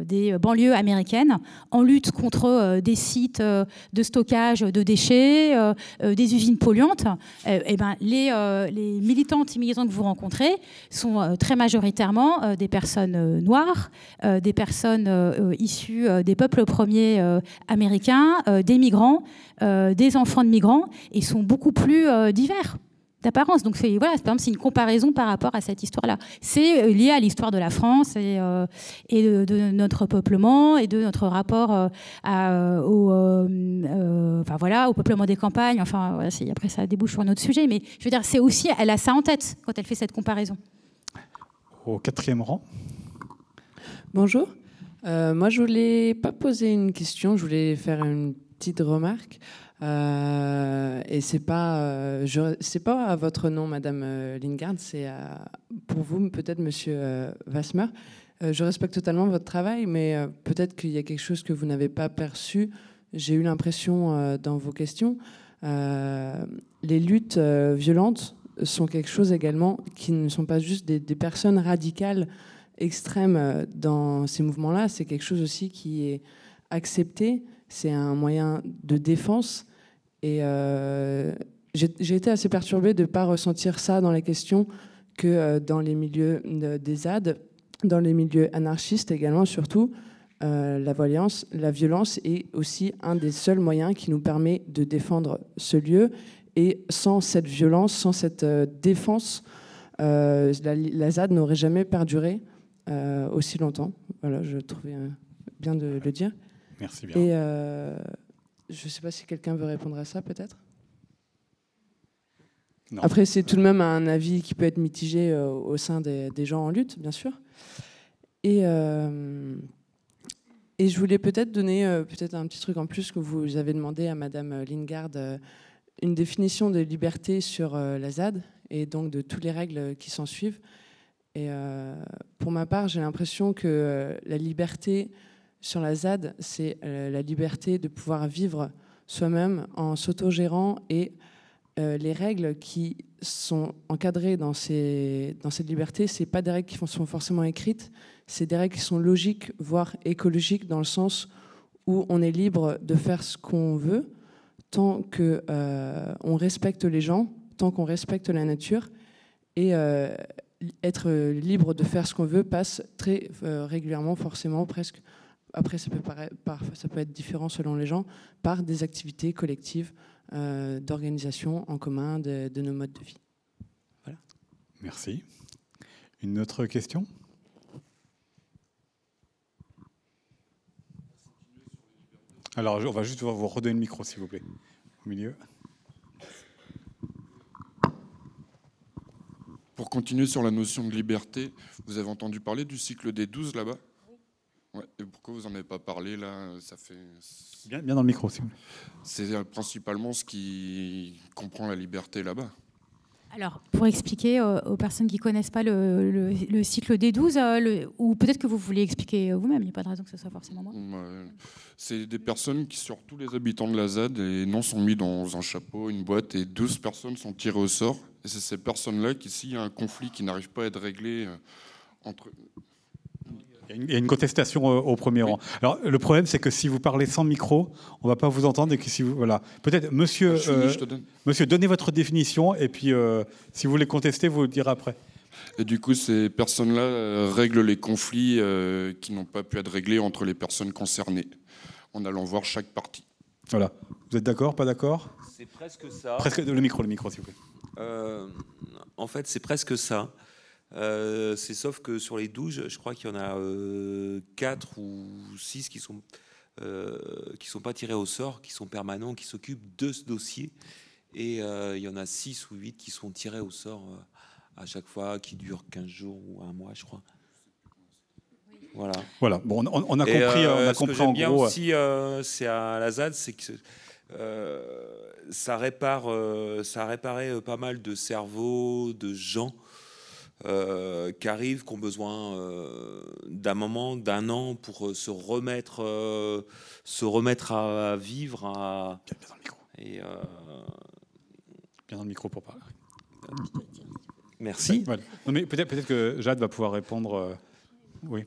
des banlieues américaines, en lutte contre des sites de stockage de déchets, des usines polluantes, eh ben, les, les militantes et militants que vous rencontrez sont très majoritairement des personnes noires, des personnes issues des peuples premiers américains, des migrants, des enfants de migrants, et sont beaucoup plus divers d'apparence. Donc c'est voilà, par exemple, c'est une comparaison par rapport à cette histoire-là. C'est euh, lié à l'histoire de la France et, euh, et de, notre peuplement et de notre rapport euh, à, au, enfin voilà, au peuplement des campagnes. Enfin, voilà, après ça débouche sur un autre sujet, mais je veux dire, c'est aussi, elle a ça en tête quand elle fait cette comparaison. Au quatrième rang. Bonjour. moi, je voulais pas poser une question, je voulais faire une petite remarque. Euh, et c'est pas, euh, je, pas à votre nom, Madame euh, Lingard, c'est pour vous, peut-être, Monsieur Vassmer. je respecte totalement votre travail, mais peut-être qu'il y a quelque chose que vous n'avez pas perçu. J'ai eu l'impression dans vos questions, les luttes violentes sont quelque chose également qui ne sont pas juste des personnes radicales extrêmes dans ces mouvements-là. C'est quelque chose aussi qui est accepté c'est un moyen de défense. Et euh, j'ai été assez perturbée de ne pas ressentir ça dans les questions que euh, dans les milieux des ZAD, dans les milieux anarchistes également, surtout. Euh, la, violence, la violence est aussi un des seuls moyens qui nous permet de défendre ce lieu. Et sans cette violence, sans cette défense, la, la, ZAD n'aurait jamais perduré aussi longtemps. Voilà, je trouvais bien de le dire. Merci bien. Et euh, je ne sais pas si quelqu'un veut répondre à ça, peut-être? Après, c'est tout de même un avis qui peut être mitigé euh, au sein des, gens en lutte, bien sûr. Et, euh, et je voulais peut-être donner peut-être un petit truc en plus que vous avez demandé à Madame Lingard, une définition de liberté sur la ZAD et donc de toutes les règles qui s'en suivent. Et pour ma part, j'ai l'impression que la liberté sur la ZAD, c'est euh, la liberté de pouvoir vivre soi-même en s'autogérant et euh, les règles qui sont encadrées dans, cette liberté, ce pas des règles qui sont forcément écrites, c'est des règles qui sont logiques, voire écologiques, dans le sens où on est libre de faire ce qu'on veut, tant qu'on euh, respecte les gens, tant qu'on respecte la nature. Et être libre de faire ce qu'on veut passe très régulièrement, forcément, presque, après ça peut, ça peut être différent selon les gens, par des activités collectives euh, d'organisation en commun de, nos modes de vie. Voilà. Merci. Une autre question? Alors, on va juste vous redonner le micro, s'il vous plaît, au milieu. Pour continuer sur la notion de liberté, vous avez entendu parler du cycle des 12 là-bas? Et pourquoi vous n'en avez pas parlé là Ça fait bien, bien dans le micro, s'il vous plaît. C'est euh, principalement ce qui comprend la liberté là-bas. Alors, pour expliquer aux, personnes qui ne connaissent pas le, cycle des 12, euh, ou peut-être que vous voulez expliquer vous-même, il n'y a pas de raison que ce soit forcément moi. c'est des personnes qui, sur tous les habitants de la ZAD, et non sont mis dans un chapeau, une boîte, et 12 personnes sont tirées au sort. Et c'est ces personnes-là qui, s'il y a un conflit qui n'arrive pas à être réglé euh, entre il y a une contestation au premier rang. Alors le problème, c'est que si vous parlez sans micro, on va pas vous entendre et que si vous voilà, peut-être Monsieur, ah, euh, Monsieur, donnez votre définition et puis euh, si vous voulez contester, vous le direz après. Et du coup, ces personnes-là euh, règlent les conflits qui n'ont pas pu être réglés entre les personnes concernées, en allant voir chaque partie. Voilà. Vous êtes d'accord, pas d'accord? C'est presque ça. Presque le micro, le micro, s'il vous plaît. en fait, c'est presque ça. Euh, c'est sauf que sur les 12, je crois qu'il y en a euh, 4 ou 6 qui sont euh, qui sont pas tirés au sort, qui sont permanents, qui s'occupent de ce dossier. Et euh, il y en a 6 ou 8 qui sont tirés au sort à chaque fois, qui durent 15 jours ou un mois, je crois. Voilà. Voilà. Bon, on, a compris. on a ce que j'aime bien aussi, c'est à la ZAD, c'est que ça répare, ça réparait pas mal de cerveaux, de gens euh, qui arrivent, qui ont besoin euh, d'un moment, d'un an pour euh, se remettre, se remettre à, vivre. À... Bien, dans le micro. Et, Bien dans le micro pour parler. Merci. mais peut-être peut que Jade va pouvoir répondre.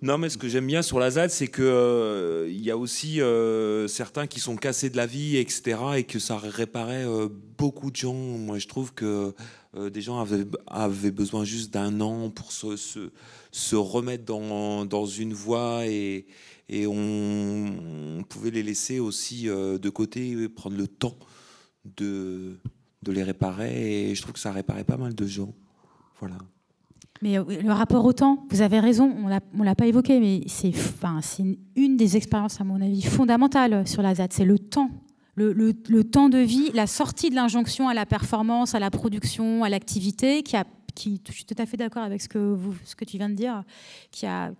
Non, mais ce que j'aime bien sur la ZAD, c'est qu'il euh, il y a aussi euh, certains qui sont cassés de la vie, etc., et que ça réparait euh, beaucoup de gens. Moi, je trouve que des gens avaient, avaient besoin juste d'un an pour se, se, se remettre dans, dans, une voie, et, et on, pouvait les laisser aussi de côté, prendre le temps de, de les réparer, et je trouve que ça réparait pas mal de gens. Voilà. Mais euh, le rapport au temps, vous avez raison, on ne l'a pas évoqué, mais c'est enfin, une des expériences, à mon avis, fondamentales sur la ZAD, c'est le temps. Le, temps de vie, la sortie de l'injonction à la performance, à la production, à l'activité, qui a je suis tout à fait d'accord avec ce que, tu viens de dire, qui a,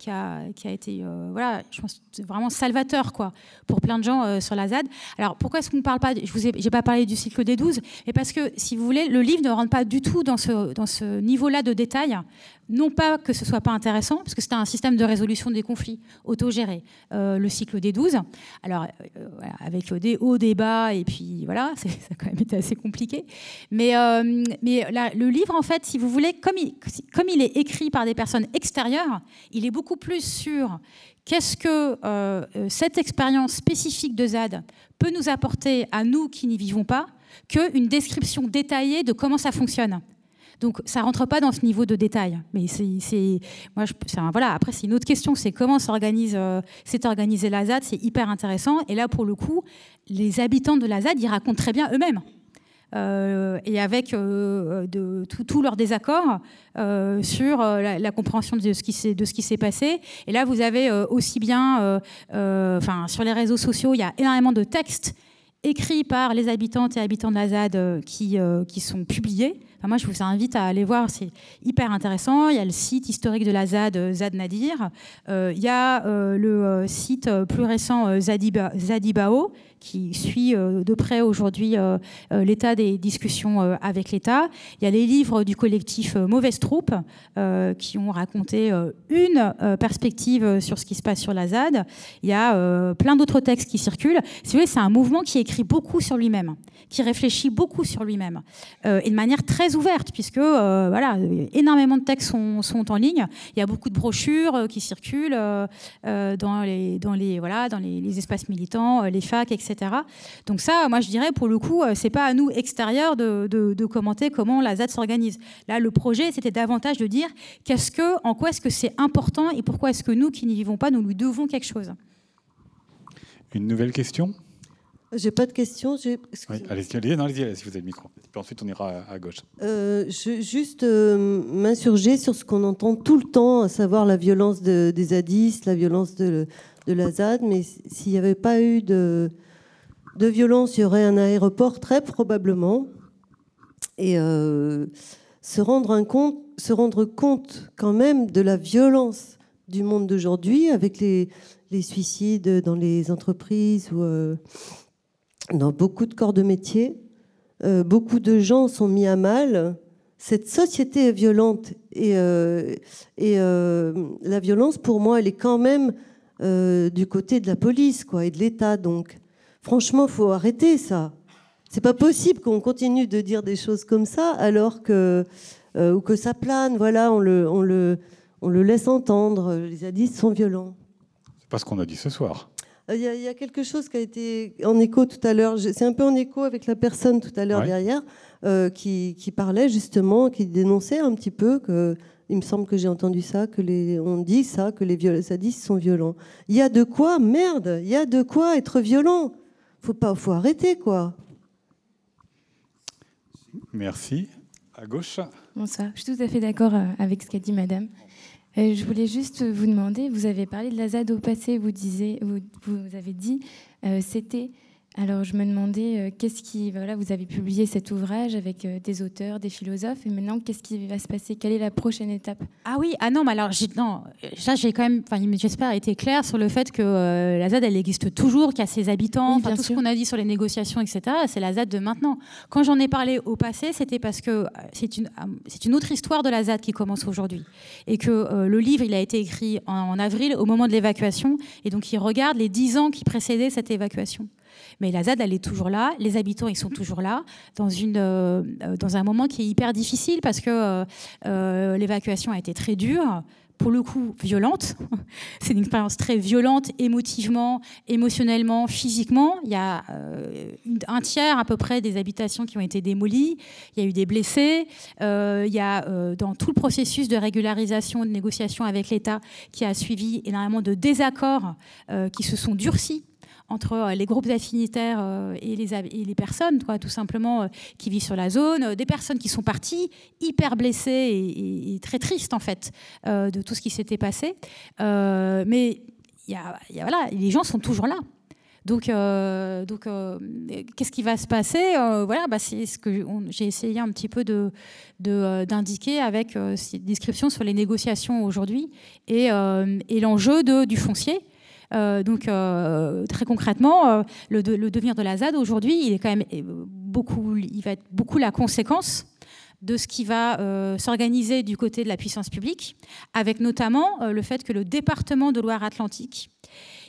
été, euh, voilà, je vraiment salvateur quoi, pour plein de gens euh, sur la ZAD. Alors pourquoi est-ce qu'on ne parle pas, je vous ai, j'ai pas parlé du cycle des 12, mais parce que si vous voulez, le livre ne rentre pas du tout dans ce, dans ce niveau-là de détail non pas que ce soit pas intéressant, parce que c'est un système de résolution des conflits autogéré. Euh, le cycle des 12, alors euh, avec des hauts, des bas, et puis voilà, ça a quand même été assez compliqué. Mais, euh, le livre, en fait, si vous voulez, comme il, est écrit par des personnes extérieures, il est beaucoup plus sur qu'est-ce que cette expérience spécifique de ZAD peut nous apporter à nous qui n'y vivons pas, qu'une description détaillée de comment ça fonctionne. Donc ça rentre pas dans ce niveau de détail. Mais c'est, moi, voilà. Après, c'est une autre question. C'est comment s'organise, euh, c'est organisé la ZAD. C'est hyper intéressant. Et là, pour le coup, les habitants de la ZAD, ils racontent très bien eux-mêmes. Euh, et avec euh, tout, leur désaccord sur la, compréhension de ce qui s'est passé. Et là, vous avez aussi bien, enfin, sur les réseaux sociaux, il y a énormément de textes écrits par les habitantes et habitants de la ZAD qui, qui sont publiés moi, je vous invite à aller voir, c'est hyper intéressant. Il y a le site historique de la ZAD, euh, ZAD Nadir. Euh, il y a euh, le site plus récent Zadibao, qui suit de près aujourd'hui l'état des discussions avec l'État. Il y a les livres du collectif Mauvaise Troupe qui ont raconté une perspective sur ce qui se passe sur la ZAD. Il y a plein d'autres textes qui circulent. Si vous voulez, c'est un mouvement qui écrit beaucoup sur lui-même, qui réfléchit beaucoup sur lui-même et de manière très ouverte, puisque euh, voilà, énormément de textes sont, sont, en ligne. Il y a beaucoup de brochures euh, qui circulent euh, dans, les, dans, les, voilà, dans les, espaces militants, les facs, etc. Donc ça, moi, je dirais, pour le coup, c'est pas à nous, extérieurs, de, de, commenter comment la ZAD s'organise. Là, le projet, c'était davantage de dire qu'est-ce que, en quoi est-ce que c'est important et pourquoi est-ce que nous, qui n'y vivons pas, nous lui devons quelque chose. Une nouvelle question? J'ai pas de questions. allez-y, allez si vous avez le micro. Puis ensuite, on ira à, gauche. Euh, je, juste euh, m'insurger sur ce qu'on entend tout le temps, à savoir la violence des zadistes, la violence de, de la ZAD. Mais s'il n'y avait pas eu de, de violence, il y aurait un aéroport, très probablement. Et euh, se, rendre un compte, se rendre compte quand même de la violence du monde d'aujourd'hui, avec les, les, suicides dans les entreprises ou dans beaucoup de corps de métier, euh, beaucoup de gens sont mis à mal. Cette société est violente et, euh, euh, la violence, pour moi, elle est quand même du côté de la police et de l'État. Donc, franchement, faut arrêter ça. C'est pas possible qu'on continue de dire des choses comme ça alors que ou que ça plane. Voilà, on le, laisse entendre. Les zadistes sont violents. C'est pas ce qu'on a dit ce soir. Euh, il y, a quelque chose qui a été en écho tout à l'heure. C'est un peu en écho avec la personne tout à l'heure derrière euh, qui, parlait justement, qui dénonçait un petit peu que. Il me semble que j'ai entendu ça, que les, on dit ça, que les sadistes sont violents. Il y a de quoi, merde, il y a de quoi être violent. Faut pas, faut arrêter quoi. Merci. À gauche. Bonsoir. Je suis tout à fait d'accord euh, avec ce qu'a dit Madame. Euh, je voulais juste vous demander, vous avez parlé de la ZAD au passé, vous, disiez, vous, avez dit, euh, c'était Alors je me demandais euh, qu'est-ce qui voilà vous avez publié cet ouvrage avec euh, des auteurs, des philosophes et maintenant qu'est-ce qui va se passer? Quelle est la prochaine étape? Ah oui ah non mais alors non ça j'ai quand même j'espère été clair sur le fait que euh, la ZAD elle existe toujours qu'il y a ses habitants tout ce qu'on a dit sur les négociations etc c'est la ZAD de maintenant. Quand j'en ai parlé au passé c'était parce que c'est une c'est une autre histoire de la ZAD qui commence aujourd'hui. Et que le livre il a été écrit en, en avril au moment de l'évacuation et donc il regarde les dix ans qui précédaient cette évacuation. Mais la ZAD, elle est toujours là, les habitants, ils sont toujours là, dans, une, euh, dans un moment qui est hyper difficile parce que euh, euh, l'évacuation a été très dure, pour le coup violente. C'est une expérience très violente, émotivement, émotionnellement, physiquement. Il y a un tiers à peu près des habitations qui ont été démolies. Il y a eu des blessés. il y a dans tout le processus de régularisation, de négociation avec l'État qui a suivi énormément de désaccords qui se sont durcis entre euh, les groupes affinitaires euh, et les, personnes, tout simplement, euh, qui vivent sur la zone, des personnes qui sont parties hyper blessées et, très tristes, en fait, de tout ce qui s'était passé. mais voilà, les gens sont toujours là. Donc, qu'est-ce qui va se passer? Voilà, bah, c'est ce que j'ai essayé un petit peu d'indiquer avec ces descriptions sur les négociations aujourd'hui et l'enjeu du foncier. Euh, donc euh, très concrètement, euh, le, devenir de la ZAD aujourd'hui, il est quand même beaucoup, il va être beaucoup la conséquence de ce qui va s'organiser du côté de la puissance publique, avec notamment le fait que le département de Loire-Atlantique,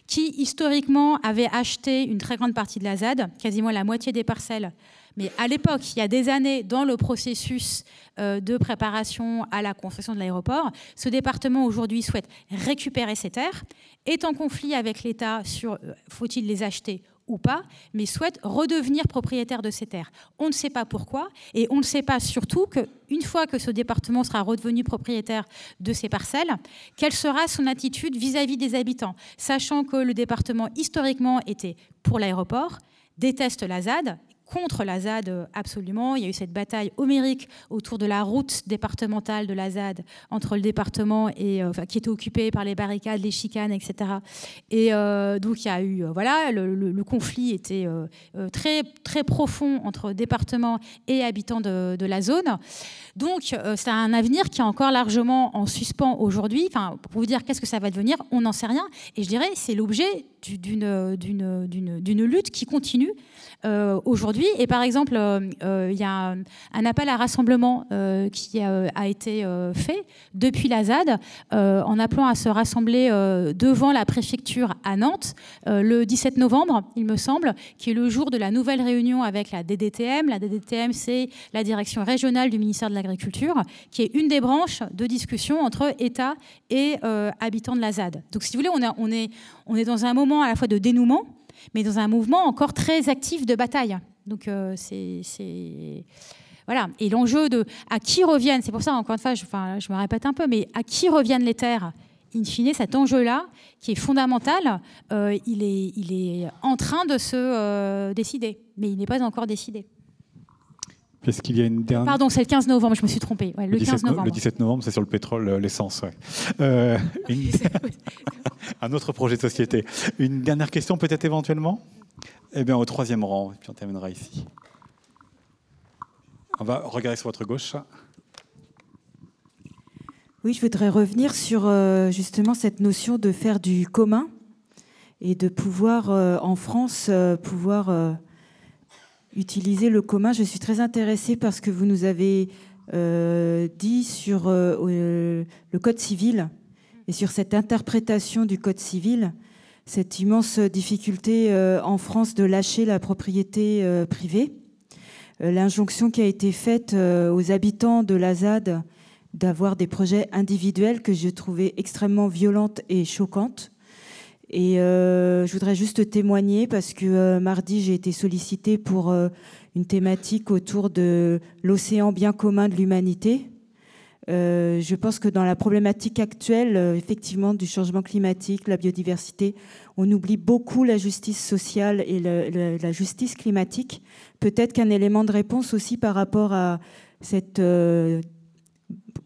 qui historiquement avait acheté une très grande partie de la ZAD, quasiment la moitié des parcelles, mais à l'époque, il y a des années, dans le processus de préparation à la construction de l'aéroport, ce département aujourd'hui souhaite récupérer ses terres est en conflit avec l'État sur euh, faut-il les acheter ou pas, mais souhaite redevenir propriétaire de ces terres. On ne sait pas pourquoi, et on ne sait pas surtout qu'une fois que ce département sera redevenu propriétaire de ces parcelles, quelle sera son attitude vis-à-vis -vis des habitants, sachant que le département historiquement était pour l'aéroport, déteste la ZAD contre la ZAD euh, absolument. Il y a eu cette bataille homérique autour de la route départementale de la ZAD entre le département et euh, qui était occupée par les barricades, les chicanes, etc. Et euh, donc il y a eu voilà le, conflit était très très profond entre département et habitants de, la zone. Donc c'est un avenir qui est encore largement en suspens aujourd'hui. Enfin pour vous dire qu'est-ce que ça va devenir, on n'en sait rien. Et je dirais c'est l'objet d'une d'une lutte qui continue euh, aujourd'hui. Et par exemple, euh, euh, il y a un, appel à rassemblement qui a, été fait depuis la ZAD en appelant à se rassembler devant la préfecture à Nantes le 17 novembre, il me semble, qui est le jour de la nouvelle réunion avec la DDTM. La DDTM, c'est la direction régionale du ministère de l'Agriculture, qui est une des branches de discussion entre État et habitants de la ZAD. Donc, si vous voulez, on, on, est, on est dans un moment à la fois de dénouement, mais dans un mouvement encore très actif de bataille. Donc euh, c'est voilà. Et l'enjeu de à qui reviennent, c'est pour ça encore une fois, je, me répète un peu, mais à qui reviennent les terres? In fine, cet enjeu-là, qui est fondamental, euh, il, est, il est en train de se euh, décider, mais il n'est pas encore décidé. Qu'il y a une dernière... Pardon, c'est le 15 novembre, je me suis trompée. le, 15 novembre. le 17 novembre, c'est sur le pétrole, l'essence. Ouais. un autre projet de société. Une dernière question peut-être éventuellement? Eh bien au troisième rang, et puis on terminera ici. On va regarder sur votre gauche. Oui, je voudrais revenir sur euh, justement cette notion de faire du commun et de pouvoir euh, en France euh, pouvoir utiliser le commun. Je suis très intéressée par ce que vous nous avez dit sur le code civil et sur cette interprétation du Code civil, cette immense difficulté euh, en France de lâcher la propriété euh, privée, euh, l'injonction qui a été faite aux habitants de la ZAD d'avoir des projets individuels que je trouvais extrêmement violentes et choquantes. Et je voudrais juste témoigner parce que mardi, j'ai été sollicitée pour une thématique autour de l'océan bien commun de l'humanité. Euh, je pense que dans la problématique actuelle, euh, effectivement, du changement climatique, la biodiversité, on oublie beaucoup la justice sociale et la justice climatique. Peut-être qu'un élément de réponse aussi par rapport à cette... Euh,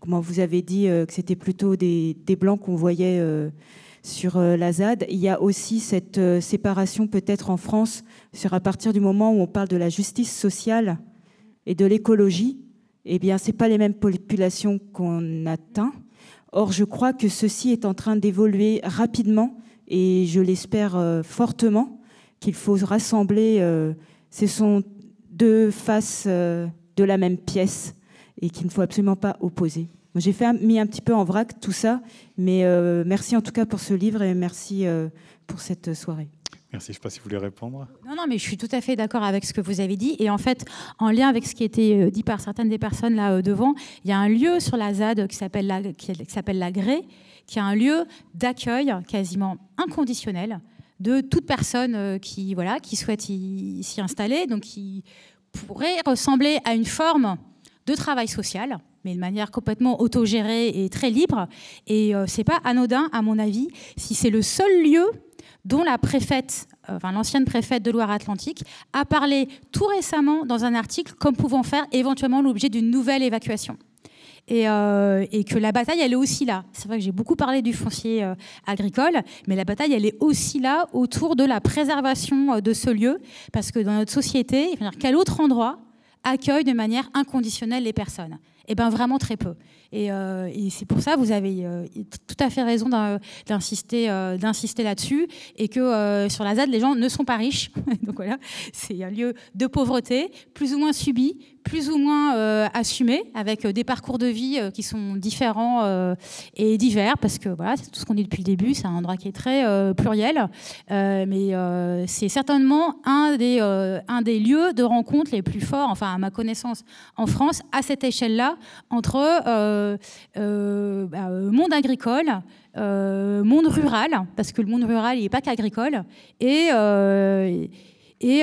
comment vous avez dit que c'était plutôt des, blancs qu'on voyait sur la ZAD. Il y a aussi cette séparation peut-être en France sur à partir du moment où on parle de la justice sociale et de l'écologie. Eh bien, c'est pas les mêmes populations qu'on atteint. Or, je crois que ceci est en train d'évoluer rapidement et je l'espère fortement qu'il faut rassembler. ce sont deux faces de la même pièce et qu'il ne faut absolument pas opposer. J'ai fait mis un petit peu en vrac tout ça, mais euh, merci en tout cas pour ce livre et merci euh, pour cette soirée. Merci. Je ne sais pas si vous voulez répondre. Non, non, mais je suis tout à fait d'accord avec ce que vous avez dit. Et en fait, en lien avec ce qui a été euh, dit par certaines des personnes là devant, il y a un lieu sur la ZAD qui s'appelle la, qui s'appelle la Grée, qui est un lieu d'accueil quasiment inconditionnel de toute personne qui, voilà, qui souhaite s'y installer, donc qui pourrait ressembler à une forme de travail social, mais de manière complètement autogérée et très libre. Et euh, c'est pas anodin, à mon avis, si c'est le seul lieu dont la préfète, euh, enfin l'ancienne préfète de Loire-Atlantique, a parlé tout récemment dans un article comme pouvant faire éventuellement l'objet d'une nouvelle évacuation. Et, euh, et, que la bataille, elle est aussi là. C'est vrai que j'ai beaucoup parlé du foncier agricole, mais la bataille, elle est aussi là autour de la préservation de ce lieu, parce que dans notre société, quel autre endroit accueille de manière inconditionnelle les personnes? Eh bien, vraiment très peu. Euh, et, c'est pour ça, vous avez euh, tout à fait raison d'insister euh, d'insister là-dessus, et que sur la ZAD, les gens ne sont pas riches. Donc voilà, c'est un lieu de pauvreté, plus ou moins subi, plus ou moins assumé, avec des parcours de vie qui sont différents et divers, parce que voilà, c'est tout ce qu'on dit depuis le début, c'est un endroit qui est très pluriel, mais c'est certainement un des, un des lieux de rencontre les plus forts, enfin à ma connaissance, en France, à cette échelle-là, entre bah, euh, monde agricole, monde rural, parce que le monde rural, n'est pas qu'agricole, et et,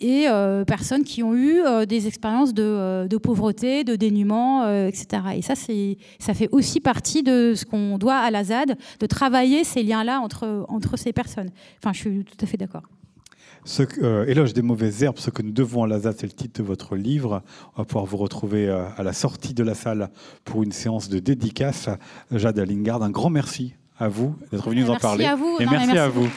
et personnes qui ont eu des expériences de, de, pauvreté, de dénuement, etc. Et ça, ça fait aussi partie de ce qu'on doit à la ZAD, de travailler ces liens-là entre, entre ces personnes. Enfin, je suis tout à fait d'accord. Ce, euh, Éloge des mauvaises herbes, ce que nous devons à Lazare, c'est le titre de votre livre. On va pouvoir vous retrouver euh, à la sortie de la salle pour une séance de dédicace. Jade Lingard, un grand merci à vous d'être venu nous en parler. À vous. Et merci, à vous.